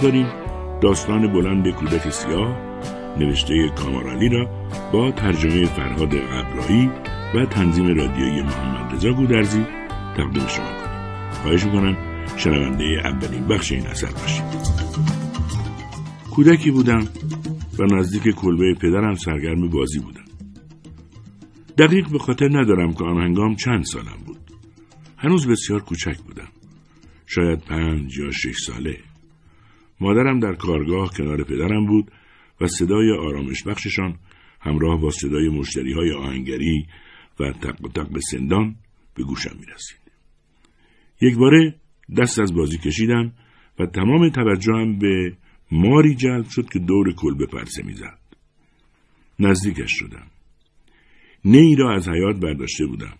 داریم. داستان بلند کودک سیاه نوشته کامارالی را با ترجمه فرهاد قبرایی و تنظیم رادیویی محمد رضا گودرزی تقدیم شما کنیم. خواهش می‌کنم شنونده اولین بخش این اثر باشید. کودکی بودم و نزدیک کلبه پدرم سرگرم بازی بودم. دقیق به خاطر ندارم که آن هنگام چند سالم بود. هنوز بسیار کوچک بودم. شاید پنج یا شش ساله. مادرم در کارگاه کنار پدرم بود و صدای آرامش بخششان همراه با صدای مشتری های آهنگری و تق تق سندان به گوشم می رسید. یک باره دست از بازی کشیدم و تمام توجهم به ماری جلب شد که دور کلبه پرسه می‌زد. نزدیکش شدم. نی را از حیات برداشته بودم.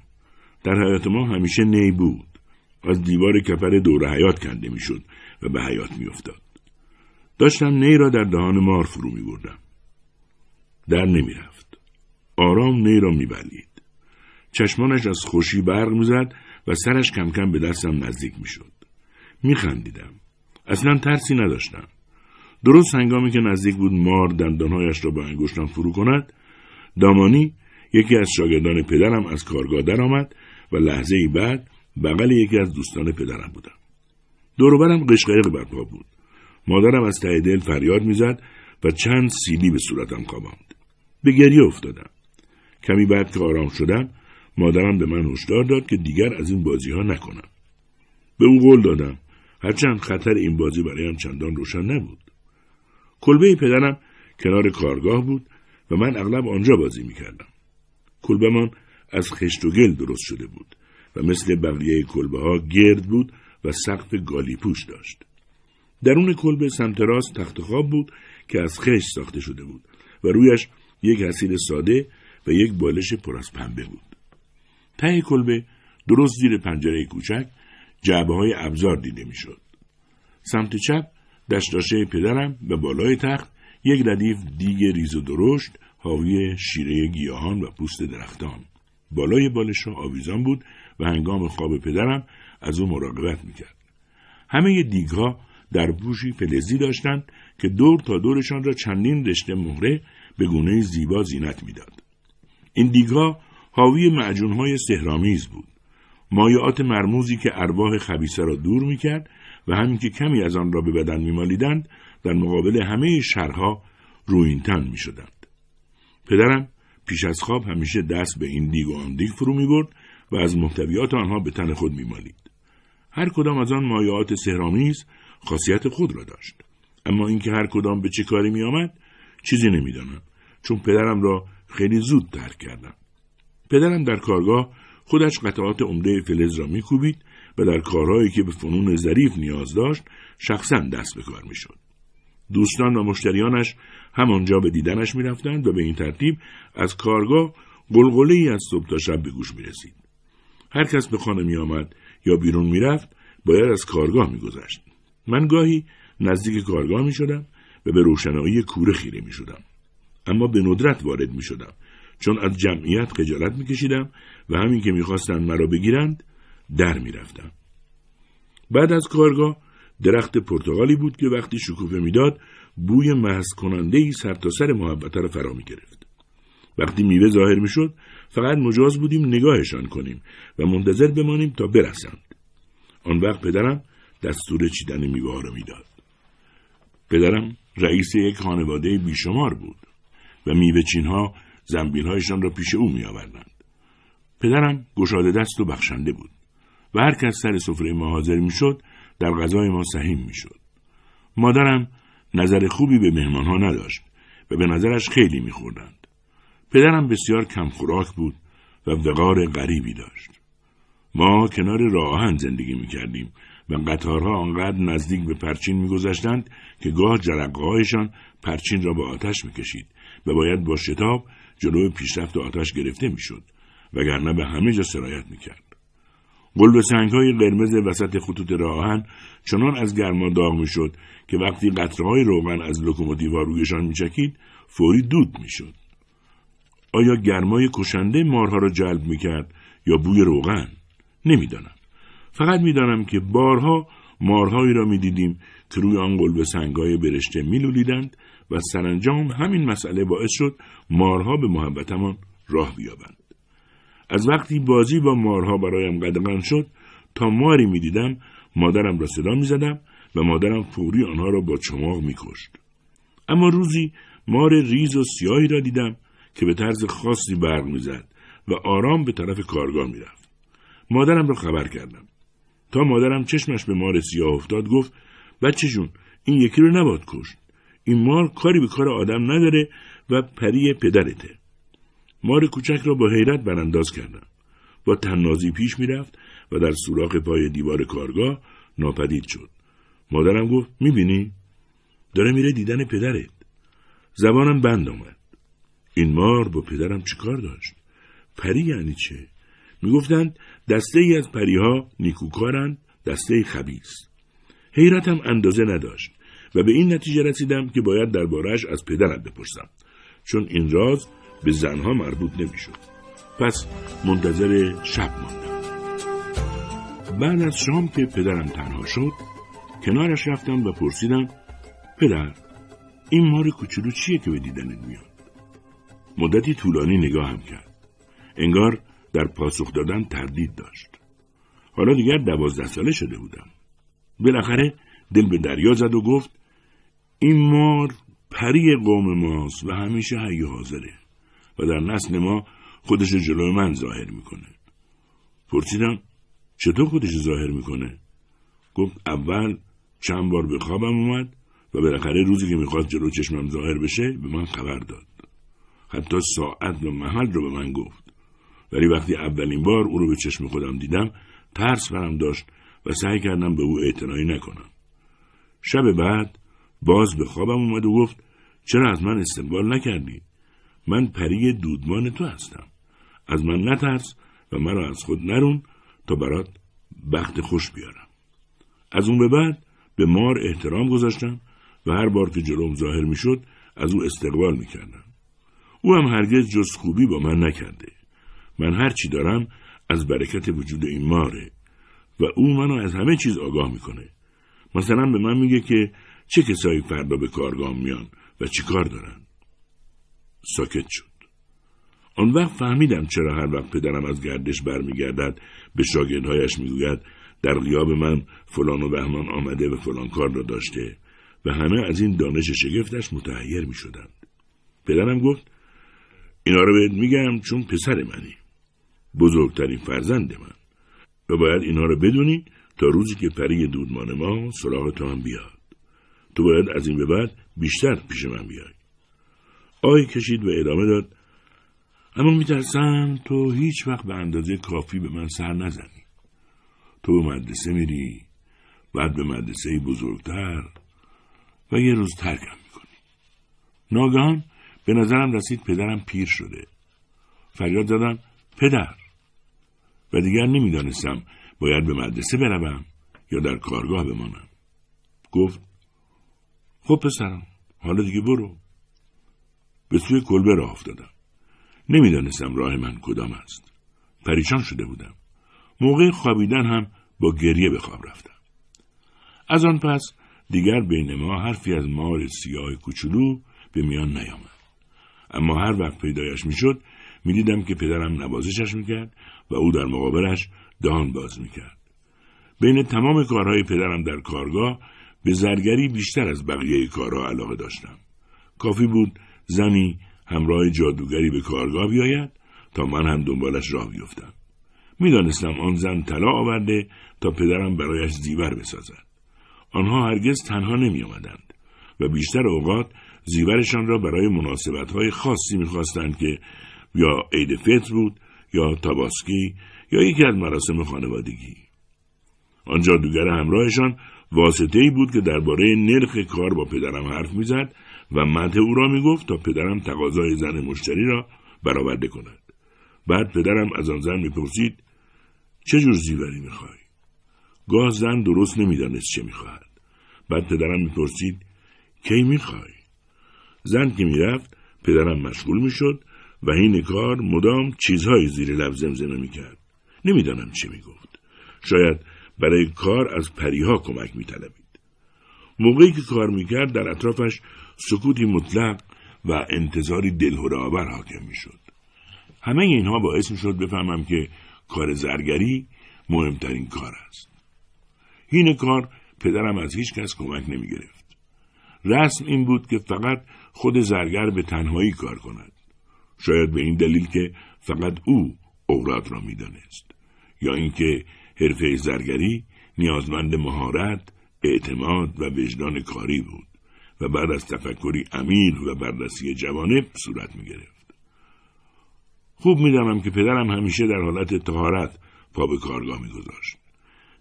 در حیات ما همیشه نی بود. از دیوار کپر دور حیات کنده می‌شد و به حیات میافتاد. داشتم نی را در دهان مار فرو می بردم. در نمی رفت. آرام نی را می بلید. چشمانش از خوشی برق می‌زد و سرش کم کم به دستم نزدیک می شد. می خندیدم. اصلا ترسی نداشتم. درست هنگامی که نزدیک بود مار دندانهایش را با انگشتم فرو کند دامانی یکی از شاگردان پدرم از کارگاه درآمد و لحظه ای بعد بغل یکی از دوستان پدرم بودم دوروبرم قشقرق برپا بود مادرم از ته دل فریاد می‌زد و چند سیلی به صورتم خواباند. به گریه افتادم. کمی بعد که آرام شدم مادرم به من هشدار داد که دیگر از این بازی ها نکنم. به او قول دادم هرچند خطر این بازی برایم چندان روشن نبود. کلبه پدرم کنار کارگاه بود و من اغلب آنجا بازی می‌کردم. کلبهمان از خشت و گل درست شده بود و مثل بقیه کلبه ها گرد بود و سقف گالی پوش داشت. درون کلبه سمت راست تخت خواب بود که از خشت ساخته شده بود و رویش یک حسیر ساده و یک بالش پر از پنبه بود. ته کلبه درست زیر پنجره کوچک جعبه های ابزار دیده می‌شد. سمت چپ دشتاشه پدرم و بالای تخت یک ردیف دیگ ریز و درشت حاوی شیره گیاهان و پوست درختان. بالای بالش آویزان بود و هنگام خواب پدرم از او مراقبت می‌کرد. همه دیگها در بوشی فلزی داشتند که دور تا دورشان را چندین رشته مهره به گونه زیبا زینت می‌داد. این دیگها حاوی معجونهای سهرامیز بود. مایعات مرموزی که ارواح خبیسه را دور می‌کرد و همین که کمی از آن را به بدن میمالیدند در مقابل همه شرها روینتن می‌شدند. پدرم پیش از خواب همیشه دست به این دیگ و آن دیگ فرو می‌برد و از محتویات آنها به تن خود میمالید. هر کدام از آن مایعات سهرامیز خاصیت خود را داشت اما اینکه هر کدام به چه کاری می آمد چیزی نمی‌دانم چون پدرم را خیلی زود ترک کردم پدرم در کارگاه خودش قطعات عمده فلز را میکوبید و در کارهایی که به فنون ظریف نیاز داشت شخصا دست به کار می‌شد دوستان و مشتریانش همانجا به دیدنش می‌رفتند و به این ترتیب از کارگاه قلقله ای از صبح تا شب به گوش می رسید. هر کس به خانه می آمد یا بیرون می رفت باید از کارگاه می گذشت. من گاهی نزدیک کارگاه می شدم و به روشنایی کوره خیره می شدم. اما به ندرت وارد می شدم چون از جمعیت خجالت می کشیدم و همین که می‌خواستند مرا بگیرند در می رفتم. بعد از کارگاه درخت پرتغالی بود که وقتی شکوفه می‌داد بوی محض کننده ای سر تا سر محبت را فرا می گرفت. وقتی میوه ظاهر می شد فقط مجاز بودیم نگاهشان کنیم و منتظر بمانیم تا برسند. آن وقت پدرم دستور چیدن میوه را می‌داد. پدرم رئیس یک خانواده بیشمار بود و میوه چینها زنبیلهایشان را پیش او می آوردند. پدرم گشاده دست و بخشنده بود و هر کس سر سفره ما حاضر می شد در غذای ما سهیم می شد. مادرم نظر خوبی به مهمانها نداشت و به نظرش خیلی می خوردند. پدرم بسیار کم خوراک بود و وقار غریبی داشت. ما کنار راه زندگی می کردیم و قطارها آنقدر نزدیک به پرچین میگذشتند که گاه جرقههایشان پرچین را به آتش می‌کشید و باید با شتاب جلو پیشرفت آتش گرفته می‌شد وگرنه به همه جا سرایت می‌کرد. قلب سنگ های قرمز وسط خطوط راهن چنان از گرما داغ می‌شد که وقتی قطرهای روغن از لوکوموتیوها رویشان میچکید فوری دود می‌شد. آیا گرمای کشنده مارها را جلب می‌کرد یا بوی روغن؟ نمی‌دانم. فقط می‌دانم که بارها مارهایی را می‌دیدیم که روی آن قلب سنگای برشته میلولیدند و سرانجام همین مسئله باعث شد مارها به محبتمان راه بیابند. از وقتی بازی با مارها برایم قدغن شد تا ماری می‌دیدم مادرم را صدا می‌زدم و مادرم فوری آنها را با چماق میکشت. اما روزی مار ریز و سیاهی را دیدم که به طرز خاصی برق می‌زد و آرام به طرف کارگاه می‌رفت. مادرم را خبر کردم. تا مادرم چشمش به مار سیاه افتاد گفت بچه جون این یکی رو نباد کشت. این مار کاری به کار آدم نداره و پری پدرته. مار کوچک را با حیرت برانداز کردم. با تنازی پیش می‌رفت و در سوراخ پای دیوار کارگاه ناپدید شد. مادرم گفت می‌بینی؟ داره میره دیدن پدرت. زبانم بند آمد. این مار با پدرم چیکار داشت؟ پری یعنی چه؟ می‌گفتند دسته ای از پریها نیکوکارند دسته خبیس حیرتم اندازه نداشت و به این نتیجه رسیدم که باید دربارهش از پدرم بپرسم چون این راز به زنها مربوط نمی‌شد. پس منتظر شب ماندم. بعد از شام که پدرم تنها شد کنارش رفتم و پرسیدم پدر این مار کوچولو چیه که به دیدنت میاد؟ مدتی طولانی نگاهم کرد. انگار در پاسخ دادن تردید داشت. حالا دیگر دوازده ساله شده بودم. بالاخره دل به دریا زد و گفت این مار پری قوم ماست و همیشه حی حاضره و در نسل ما خودش جلوی من ظاهر می‌کنه. پرسیدم چطور خودش ظاهر می‌کنه؟ گفت اول چند بار به خوابم اومد و بالاخره روزی که می‌خواست جلو چشمم ظاهر بشه به من خبر داد. حتی ساعت و محل رو به من گفت. ولی وقتی اولین بار او رو به چشم خودم دیدم ترس برم داشت و سعی کردم به او اعتنایی نکنم. شب بعد باز به خوابم اومد و گفت چرا از من استقبال نکردی؟ من پری دودمان تو هستم. از من نترس و مرا از خود نرون تا برات بخت خوش بیارم. از اون به بعد به مار احترام گذاشتم و هر بار که جلوم ظاهر می‌شد از او استقبال می‌کردم. او هم هرگز جز خوبی با من نکرده. من هر چی دارم از برکت وجود این ماره و او منو از همه چیز آگاه می‌کنه مثلا به من میگه که چه کسایی فردا به کارگاه میان و چی کار دارن ساکت شد آن وقت فهمیدم چرا هر وقت پدرم از گردش برمیگردد به شاگردهایش می‌گوید در غیاب من فلان و بهمان آمده و فلان کار را داشته و همه از این دانش شگفتش متحیر می شدند. پدرم گفت اینا رو بهت میگم چون پسر منی. بزرگترین فرزند من. و باید اینا رو بدونی تا روزی که پری دودمان ما سراغ تو هم بیاد. تو باید از این به بعد بیشتر پیش من بیای. آی کشید و ادامه داد اما میترسم تو هیچ وقت به اندازه کافی به من سر نزنی. تو به مدرسه میری بعد به مدرسه بزرگتر و یه روز ترکم می‌کنی ناگهان به نظرم رسید پدرم پیر شده فریاد زدم پدر. و دیگر نمی‌دانستم باید به مدرسه بروم یا در کارگاه بمانم. گفت خب پسرم حالا دیگه برو. به سوی کلبه راه افتادم. نمی‌دانستم راه من کدام است. پریشان شده بودم. موقع خوابیدن هم با گریه به خواب رفتم. از آن پس دیگر بین ما حرفی از مار سیاه کوچولو به میان نیامد. اما هر وقت پیدایش می‌شد می‌دیدم که پدرم نوازشش می‌کرد و او در مقابلش دهان باز می‌کرد. بین تمام کارهای پدرم در کارگاه به زرگری بیشتر از بقیه کارها علاقه داشتم. کافی بود زنی همراه جادوگری به کارگاه بیاید تا من هم دنبالش راه بیفتم. می‌دانستم آن زن طلا آورده تا پدرم برایش زیور بسازد. آنها هرگز تنها نمی آمدند و بیشتر اوقات زیورشان را برای مناسبت های خاصی می‌خواستند که یا عید فطر بود یا تاباسکی یا یکی از مراسم خانوادگی. آن جادوگر همراهشان واسطه ای بود که درباره نرخ کار با پدرم حرف می‌زد و مده او را می‌گفت تا پدرم تقاضای زن مشتری را برآورده کند. بعد پدرم از آن زن می‌پرسید چه جور زیوری می‌خوای؟ گاه زن درست نمی‌دانست چه می‌خواهد. بعد پدرم می‌پرسید کی می‌خوای؟ زن که می‌رفت پدرم مشغول می‌شد و این کار مدام چیزهایی زیر لب زمزمه می‌کرد. نمی‌دانم چه می‌گفت. شاید برای کار از پریها کمک میطلبید. موقعی که کار می‌کرد در اطرافش سکوتی مطلق و انتظاری دلهوره حاکم می‌شد. همه اینها باعث می‌شد بفهمم که کار زرگری مهمترین کار است. این کار پدرم از هیچ کس کمک نمی گرفت. رسم این بود که فقط خود زرگر به تنهایی کار کند. شاید به این دلیل که فقط او اوراد را می‌دانست. یا اینکه حرفه زرگری نیازمند مهارت، اعتماد و وجدان کاری بود و بعد از تفکری عمیق و بررسی جوانب صورت می گرفت. خوب می‌دانم که پدرم همیشه در حالت تهارت پا به کارگاه میگذاشت.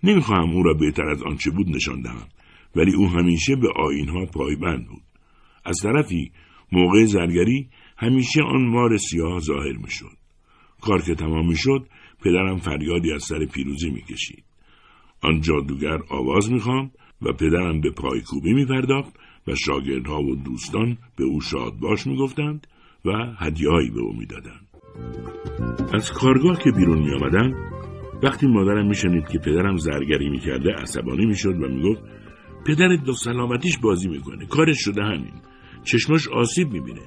نمی‌خواهم او را بهتر از آنچه بود نشان دهم ولی او همیشه به آینها پایبند بود. از طرفی موقع زرگری همیشه آن مار سیاه ظاهر می‌شد. کار که تمام می‌شد پدرم فریادی از سر پیروزی می‌کشید. آن جادوگر آواز می‌خواند و پدرم به پایکوبی میپرداخت و شاگردها و دوستان به او شادباش می‌گفتند و هدیههایی به او می‌دادند. از کارگاه که بیرون می وقتی مادرم میشنید که پدرم زرگری می‌کرده عصبانی می‌شد و می‌گفت پدرت دو سلامتیش بازی می‌کنه کارش شده همین. چشماش آسیب می‌بینه.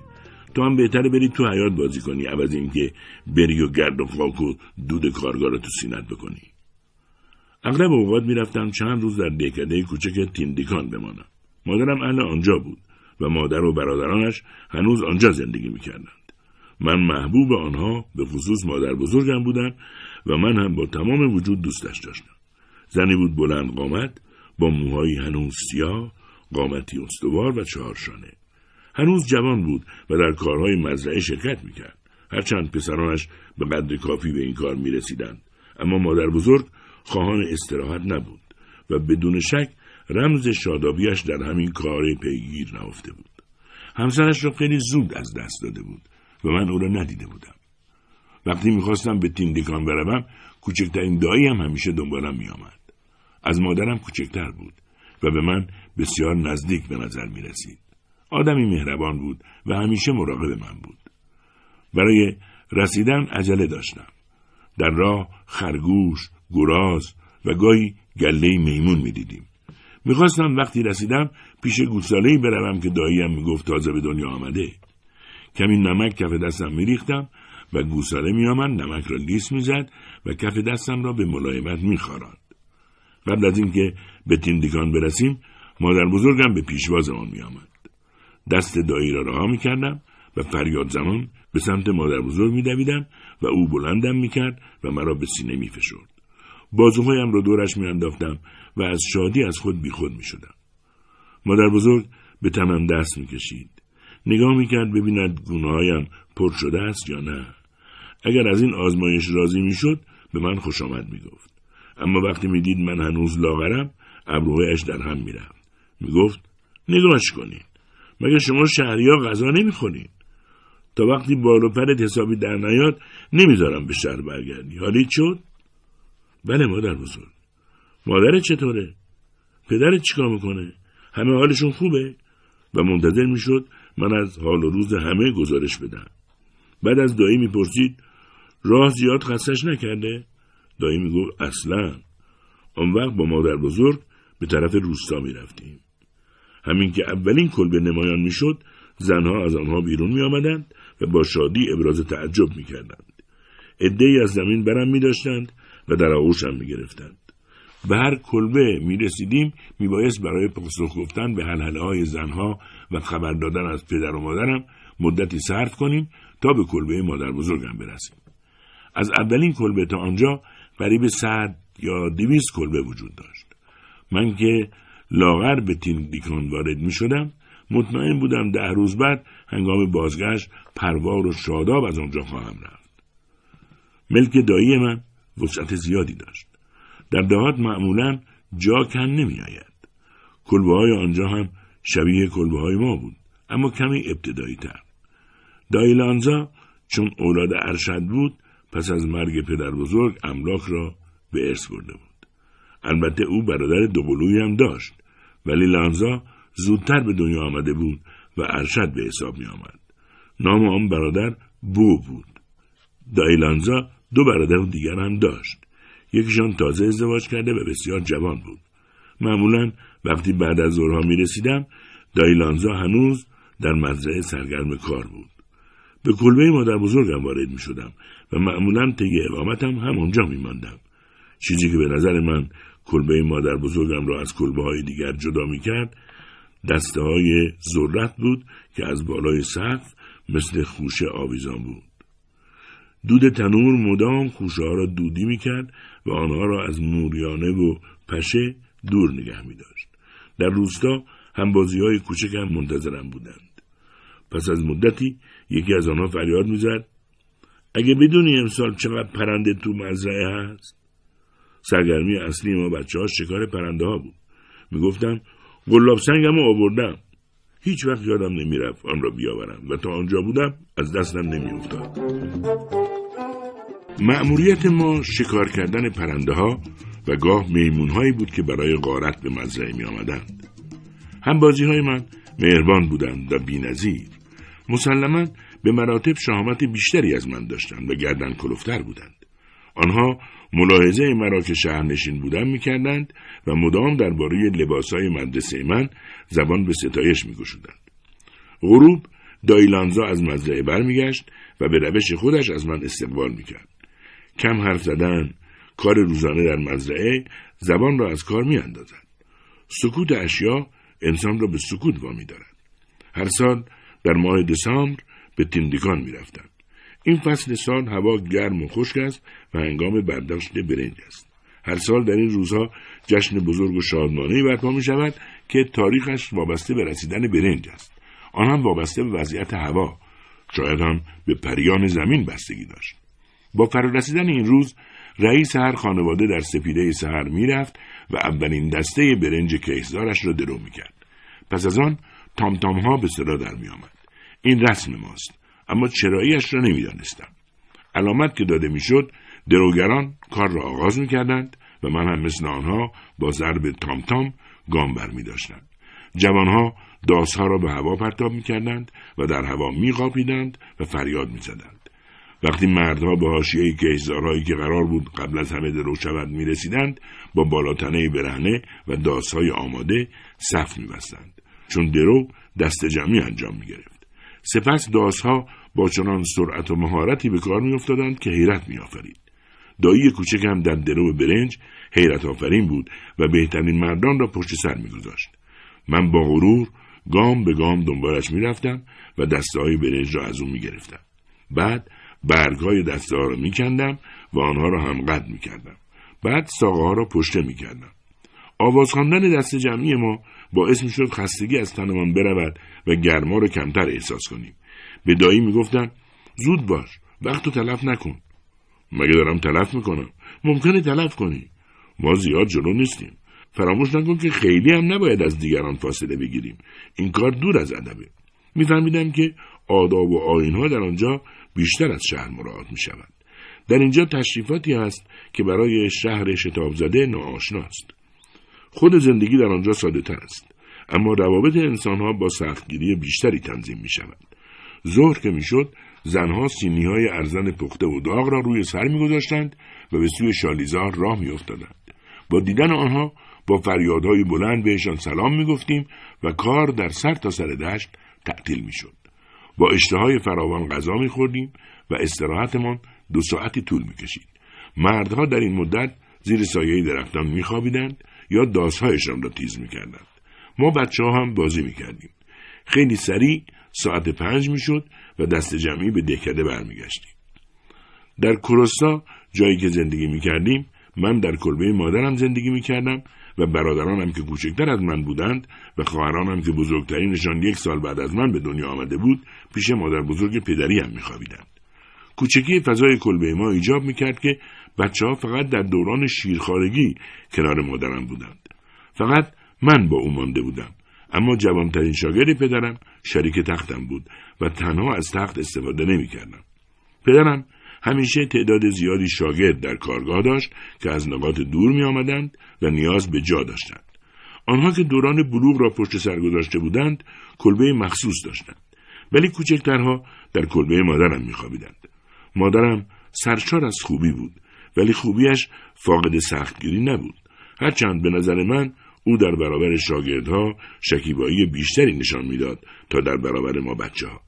تو هم بهتره بری تو حیات بازی کنی عوض اینکه بری و گرد و خاک و دود کارگاه تو سینت بکنی اغلب اوقات می‌رفتم چند روز در دهکده کوچک تیندیکان بمانم مادرم اهل آنجا بود و مادر و برادرانش هنوز آنجا زندگی می‌کردند من محبوب آنها به خصوص مادر بزرگم بودن و من هم با تمام وجود دوستش داشتم. زنی بود بلند قامت با موهایی هنوز سیاه، قامتی استوار و چهارشانه. هنوز جوان بود و در کارهای مزرعه شرکت می‌کرد. هرچند پسرانش به قدر کافی به این کار می‌رسیدند. اما مادر بزرگ خواهان استراحت نبود و بدون شک رمز شادابیش در همین کار پیگیر نهفته بود. همسرش را خیلی زود از دست داده بود و من او را ندیده بودم. وقتی می‌خواستم به تیندکان بروم کوچکترین دایی هم همیشه دنبالم میآمد از مادرم کوچکتر بود و به من بسیار نزدیک به نظر می رسید. آدمی مهربان بود و همیشه مراقب من بود. برای رسیدن عجله داشتم. در راه خرگوش، گراز و گاهی گله میمون می دیدیم. می‌خواستم وقتی رسیدم پیش گوسالهی بروم که داییم می‌گفت تازه به دنیا آمده. کمی نمک کف دستم میریختم و گوساله میآمد نمک را لیس می‌زد و کف دستم را به ملایمت میخاراند قبل از اینکه به تیندیکان برسیم مادر بزرگم به پیشوازمان میآمد دست دایی را رها می‌کردم و فریاد زمان به سمت مادر بزرگ میدویدم و او بلندم می‌کرد و مرا به سینه میفشرد. بازوهایم را دورش میانداختم و از شادی از خود بیخود می‌شدم. مادر بزرگ به تنم دست می‌کشید. نگاه می‌کرد ببیند گونههایم پر شده است یا نه. اگر از این آزمایش راضی می‌شد به من خوش آمد می‌گفت. اما وقتی می‌دید من هنوز لاغرم ابروهایش در هم می‌رفت. می‌گفت نگاهش کنین مگه شما شهریا غذا نمی‌خورین تا وقتی بال و پرت حسابی در نیاد نمی‌ذارم به شهر برگردی. حالی شد؟ بله مادر بزرگ. مادرت چطوره؟ پدرت چیکار می‌کنه؟ همه حالشون خوبه؟ و منتظر می‌شد من از حال و روز همه گزارش بدم. بعد از دایی می‌پرسید راه زیاد خستش نکرده؟ دایی می‌گفت اصلا. آن وقت با مادر بزرگ به طرف روستا می‌رفتیم. همین که اولین کلبه نمایان می‌شد زنها از آنها بیرون می آمدند و با شادی ابراز تعجب می کردند. ای از زمین برم می داشتند و در آغوش هم می گرفتند. به هر کلبه می رسیدیم می بایست برای پاسخ گفتن به حلحله های زنها و خبر دادن از پدر و مادرم مدتی صرف کنیم تا به کلبه مادر بزرگم برسیم. از اولین کلبه تا آنجا قریب صد یا دویست کلبه وجود داشت. من که لاغر به تین دیکان وارد می شدم مطمئن بودم ده روز بعد هنگام بازگشت پروار و شاداب از آنجا خواهم رفت. ملک دایی من وسعت زیادی داشت. در دهات معمولا جا کن نمی آید. کلبه های آنجا هم شبیه کلبه های ما بود اما کمی ابتدایی تر. دایلانزا چون اولاد ارشد بود پس از مرگ پدر بزرگ املاک را به ارث برده بود. البته او برادر دوقلوی هم داشت ولی لانزا زودتر به دنیا آمده بود و ارشد به حساب می آمد. نام آن برادر بو بود. دایلانزا دو برادر دیگر هم داشت. یکیشان تازه ازدواج کرده و بسیار جوان بود معمولا وقتی بعد از ظهرها می رسیدم دایلانزا هنوز در مزرعه سرگرم کار بود به کلبه مادر بزرگم وارد می شدم و معمولا طی اقامتم همونجا می ماندم. چیزی که به نظر من کلبه مادر بزرگم را از کلبه های دیگر جدا می کرد دسته های ذرت بود که از بالای سقف مثل خوشه آویزان بود. دود تنور مدام خوشه ها را دودی می کرد و آنها را از موریانه و پشه دور نگه می داشت. در روستا همبازی های کوچکم منتظرم بودند. پس از مدتی یکی از آنها فریاد می‌زد اگه بدونی امسال چقدر پرنده تو مزرعه هست سرگرمی اصلی ما بچه ها شکار پرنده ها بود می‌گفتم گلاب سنگم رو آوردم هیچ وقت یادم نمی‌رفت آن را بیاورم و تا آنجا بودم از دستم نمیافتاد مأموریت ما شکار کردن پرنده ها و گاه میمون هایی بود که برای غارت به مزرعه می آمدند. هم بازی های من مهربان بودند و بینظیر. مسلما به مراتب شهامت بیشتری از من داشتند و گردن کلفتر بودند. آنها ملاحظه مرا که شهرنشین بودم می‌کردند و مدام درباره لباسهای مدرسه من زبان به ستایش میگشودند. غروب دایلانزا از مزرعه برمیگشت و به روش خودش از من استقبال می‌کرد. کم حرف زدن، کار روزانه در مزرعه زبان را از کار میاندازد. سکوت اشیا انسان را به سکوت وامی دارد. هر سال در ماه دسامبر به تیندیکان می‌رفتند. این فصل سال هوا گرم و خشک است و هنگام برداشت برنج است. هر سال در این روزها جشن بزرگ و شادمانه برپا می شود که تاریخش وابسته به رسیدن برنج است. آن هم وابسته به وضعیت هوا. شاید هم به پریان زمین بستگی داشت. با فرارسیدن این روز رئیس هر خانواده در سپیده سهر می‌رفت و اولین دسته برنج کیسدارش را درو می‌کرد پس از آن تامتام ها به صدا در میآمد این رسم ماست اما چراییش را نمی‌دانستم علامت که داده می‌شد دروگران کار را آغاز می‌کردند و من هم مثل آنها با ضرب تامتام گام بر می داشتند. جوانها داسها را به هوا پرتاب می کردند و در هوا می و فریاد می زدند. وقتی مردها به حاشیه کشزارهایی که قرار بود قبل از همه درو شود می رسیدند با بالاتنه برهنه و داسهای آماده صف می بستند. چون درو دست جمعی انجام می گرفت. سپس داسها با چنان سرعت و مهارتی به کار می افتادند که حیرت می آفرید. دایی کوچکم در درو برنج حیرت آفرین بود و بهترین مردان را پشت سر می گذاشت. من با غرور گام به گام دنبالش می رفتم و دسته های برنج را از او می گرفتم. بعد برگ های دسته ها را می کندم و آنها را هم قد می کردم. بعد ساقه ها را پشته می کردم. آواز خواندن دست جمعی ما باعث می شد خستگی از تنمان برود و گرما را کمتر احساس کنیم. به دایی می گفتن زود باش وقت رو تلف نکن. مگه دارم تلف می‌کنم ممکنه تلف کنی ما زیاد جلو نیستیم فراموش نکن که خیلی هم نباید از دیگران فاصله بگیریم این کار دور از ادبه میفهمیدم که آداب و آینها در آنجا بیشتر از شهر مراعات می شود. در اینجا تشریفاتی هست که برای شهر شتاب زده ناآشناست. خود زندگی در آنجا ساده تر است. اما روابط انسانها با سختگیری بیشتری تنظیم می شود. ظهر که می‌شد زنها سینی های ارزن پخته و داغ را روی سر میگذاشتند و به سوی شالیزار راه میافتادند. با دیدن آنها با فریادهای بلند بهشان سلام می‌گفتیم و کار در سر تا سر دشت تعطیل می‌شد. با اشتهای فراوان غذا میخوردیم و استراحتمان دو ساعتی طول می‌کشید. مردها در این مدت زیر سایه درختان میخوابیدند یا داسهایشان را تیز می‌کردند. ما بچه ها هم بازی می‌کردیم. خیلی سریع ساعت پنج می‌شد و دست جمعی به دهکده برمیگشتیم. در کروستا جایی که زندگی می‌کردیم من در کلبه مادرم زندگی می‌کردم و برادرانم که کوچکتر از من بودند و خواهرانم که بزرگترینشان یک سال بعد از من به دنیا آمده بود پیش مادر بزرگ پدری هم میخوابیدند. کوچکی فضای کلبه ما ایجاب می‌کرد که بچه ها فقط در دوران شیرخارگی کنار مادرم بودند. فقط من با او مانده بودم. اما جوانترین شاگرد پدرم شریک تختم بود و تنها از تخت استفاده نمی کردم. پدرم همیشه تعداد زیادی شاگرد در کارگاه داشت که از نقاط دور می آمدند و نیاز به جا داشتند. آنها که دوران بلوغ را پشت سر گذاشته بودند کلبه مخصوص داشتند ولی کوچکترها در کلبه مادرم میخوابیدند مادرم سرشار از خوبی بود ولی خوبیش فاقد سختگیری نبود هرچند به نظر من او در برابر شاگردها شکیبایی بیشتری نشان می‌داد تا در برابر ما بچه ها.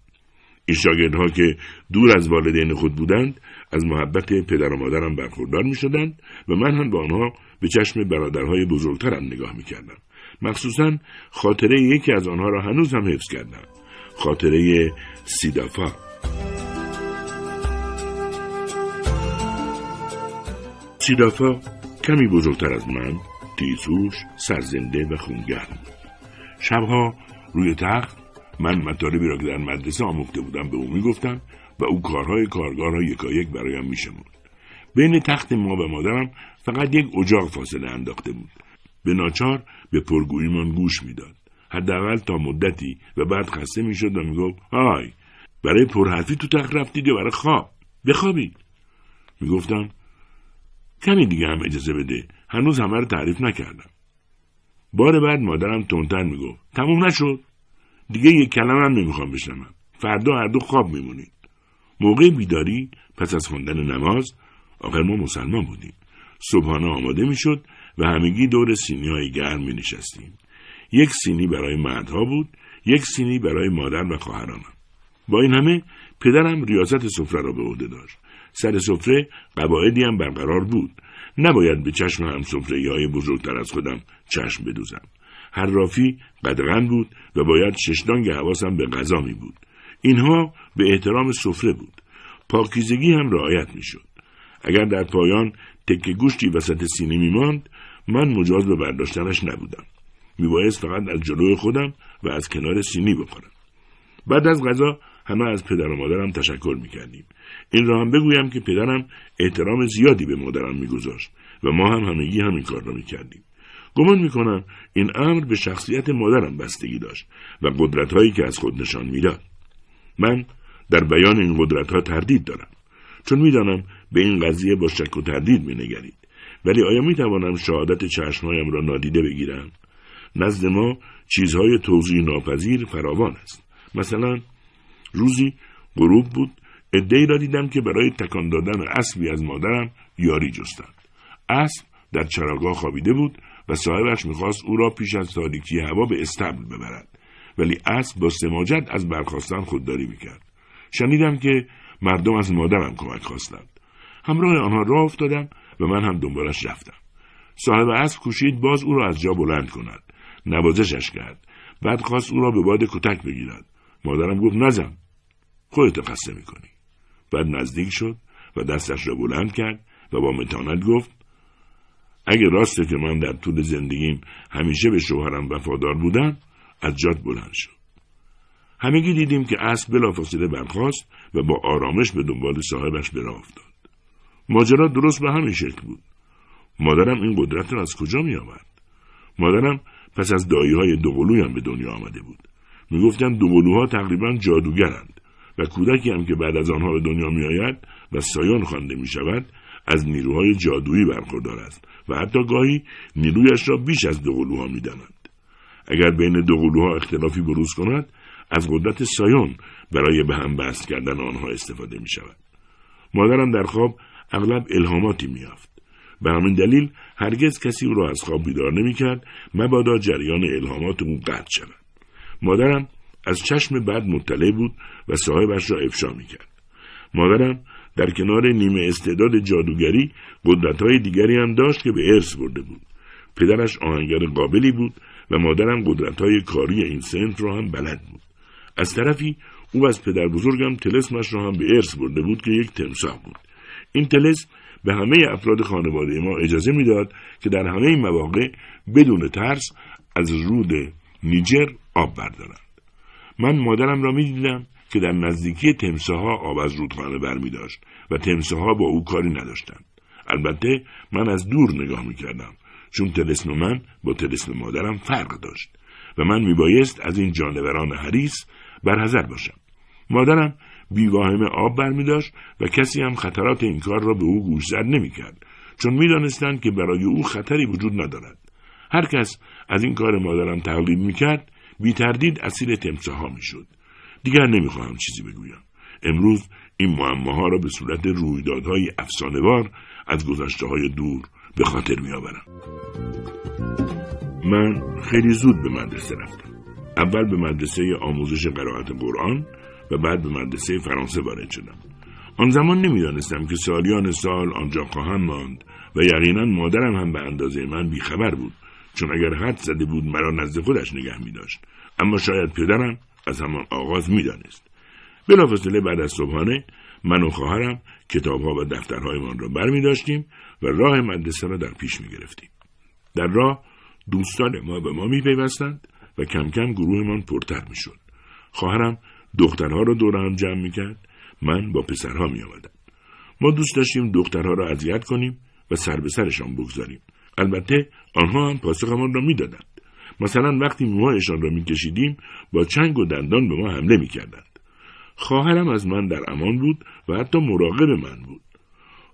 این شاگردها که دور از والدین خود بودند از محبت پدر و مادرم برخوردار می شدند و من هم به آنها به چشم برادرهای بزرگترم نگاه می کردم. مخصوصا خاطره یکی از آنها را هنوز هم حفظ کردم. خاطره سیدافا. سیدافا کمی بزرگتر از من تیزوش سرزنده و خونگرم بود. شبها روی تخت من مطالبی را که در مدرسه آموخته بودم به او می‌گفتم و او کارهای کارگاه را یکایک برایم میشمرد. بین تخت ما و مادرم فقط یک اجاق فاصله انداخته بود. به ناچار به پرگوییمان گوش می‌داد. حداقل تا مدتی و بعد خسته می‌شد و می‌گفت های برای پرحرفی تو تخت رفتید یا برای خواب؟ بخوابید. می‌گفتم کمی دیگه هم اجازه بده. هنوز همه رو تعریف نکردم. بار بعد مادرم تونتر می‌گفت تموم نشد. دیگه یک کلمه هم نمی‌خوام بشنوم. فردا هر دو خواب میمونید. موقع بیداری پس از خواندن نماز آخر ما مسلمان بودیم. صبحانه آماده می‌شد و همگی دور سینی های گرم می نشستیم. یک سینی برای مردها بود یک سینی برای مادر و خواهرانم. با این همه پدرم ریاست سفره را به عهده داشت. سر سفره قواعدی هم برقرار بود. نباید به چشم هم های بزرگتر از خودم چشم بدوزم. هر رافی قدغن بود و باید ششدانگ حواسم به غذا می بود. اینها به احترام سفره بود. پاکیزگی هم رعایت می‌شد اگر در پایان تکه گوشتی وسط سینه میماند من مجاز به برداشتنش نبودم. میبایست فقط از جلوی خودم و از کنار سینی بخورم. بعد از غذا همه از پدر و مادرم تشکر می‌کردیم. این را هم بگویم که پدرم احترام زیادی به مادرم میگذاشت و ما هم همگی همین کار را می‌کردیم. گمان می‌کنم این امر به شخصیت مادرم بستگی داشت و قدرتهایی که از خود نشان می‌داد. من در بیان این قدرتها تردید دارم. چون می‌دانم به این قضیه با شک و تردید مینگرید. ولی آیا می‌توانم شهادت چشمهایم را نادیده بگیرم؟ نزد ما چیزهای توضیح ناپذیر فراوان است. مثلا روزی غروب بود. ادهی را دیدم که برای تکان دادن اسبی از مادرم یاری جستند. اسب در چراگاه خوابیده بود و صاحبش می‌خواست او را پیش از تاریکی هوا به استبل ببرد. ولی اسب با سماجت از برخواستن خودداری می‌کرد. شنیدم که مردم از مادرم کمک خواستند. همراه آنها راه افتادم و من هم دنبالش رفتم. صاحب اسب کوشید باز او را از جا بلند کند. نوازشش کرد. بعد خواست او را به باد کتک بگیرد. مادرم گفت نزن. خودت خسته می‌کنی. بعد نزدیک شد و دستش را بلند کرد و با متانت گفت اگه راسته که من در طول زندگیم همیشه به شوهرم وفادار بودم از جاد بلند شد همگی دیدیم که اسب بلافاصله برخاست و با آرامش به دنبال صاحبش به راه افتاد. ماجرا درست به همین شکل بود. مادرم این قدرت را از کجا می آورد مادرم پس از دایی های دوقلویم به دنیا آمده بود. می‌گفتند دوقلوها تقریبا جادوگرند و کودکی هم که بعد از آنها به دنیا میآید و سایان خوانده می شود از نیروهای جادویی برخوردار است و حتی گاهی نیرویش را بیش از دوقلوها می‌دانند اگر بین دوقلوها اختلافی بروز کند از قدرت سایون برای به هم بست کردن آنها استفاده می شود. مادرم در خواب اغلب الهاماتی میافت به همین دلیل هرگز کسی او را از خواب بیدار نمی‌کرد مبادا جریان الهامات او قطع شود. مادرم از چشم بد مطلع بود و صاحبش را افشا می‌کرد. مادرم در کنار نیمه استعداد جادوگری قدرتهای دیگری هم داشت که به ارث برده بود. پدرش آهنگر قابلی بود و مادرم قدرتهای کاری این سنت را هم بلد بود. از طرفی او از پدر بزرگم تلسمش را هم به ارث برده بود که یک تمساح بود. این تلسم به همه افراد خانواده ما اجازه می‌داد که در همه مواقع بدون ترس از رود نیجر آب بردارند. من مادرم را می‌دیدم که در نزدیکی تمساها آب از رودخانه برمی داشت و تمساها با او کاری نداشتند. البته من از دور نگاه می‌کردم چون تلسم من با تلسم مادرم فرق داشت و من میبایست از این جانوران حریس برحضر باشم. مادرم بیواهمه آب برمی داشت و کسی هم خطرات این کار را به او گوش زد نمی کرد چون می دانستند که برای او خطری وجود ندارد. هر کس از این کار مادرم تقلید می کرد بی تردید اسیر تمسه ها می شد دیگر نمی خواهم چیزی بگویم امروز این معماها را به صورت رویدادهای افسانهوار از گذشته های دور به خاطر می آورم. من خیلی زود به مدرسه رفتم. اول به مدرسه آموزش قرائت قرآن و بعد به مدرسه فرانسه وارد شدم. آن زمان نمی‌دانستم که سالیان سال آنجا خواهم ماند و یقینا مادرم هم به اندازه من بیخبر بود چون اگر حد زده بود مرا نزد خودش نگه می داشت. اما شاید پدرم از همان آغاز می‌دانست بلافاصله بعد از صبحانه من و خواهرم کتابها و دفترهایمان را بر می داشتیم و راه مدرسه را در پیش می گرفتیم. در راه دوستان ما به ما می پیوستند و کم کم گروهمان پرتر می شد. خواهرم دخترها را دور هم جمع می کرد من با پسرها می آمدم. ما دوست داشتیم دخترها را اذیت کنیم و سر به سرشان بگذاریم. البته آنها هم پاسخمان را می‌دادند. مثلا وقتی موهایشان را میکشیدیم با چنگ و دندان به ما حمله می‌کردند. خواهرم از من در امان بود و حتی مراقب من بود.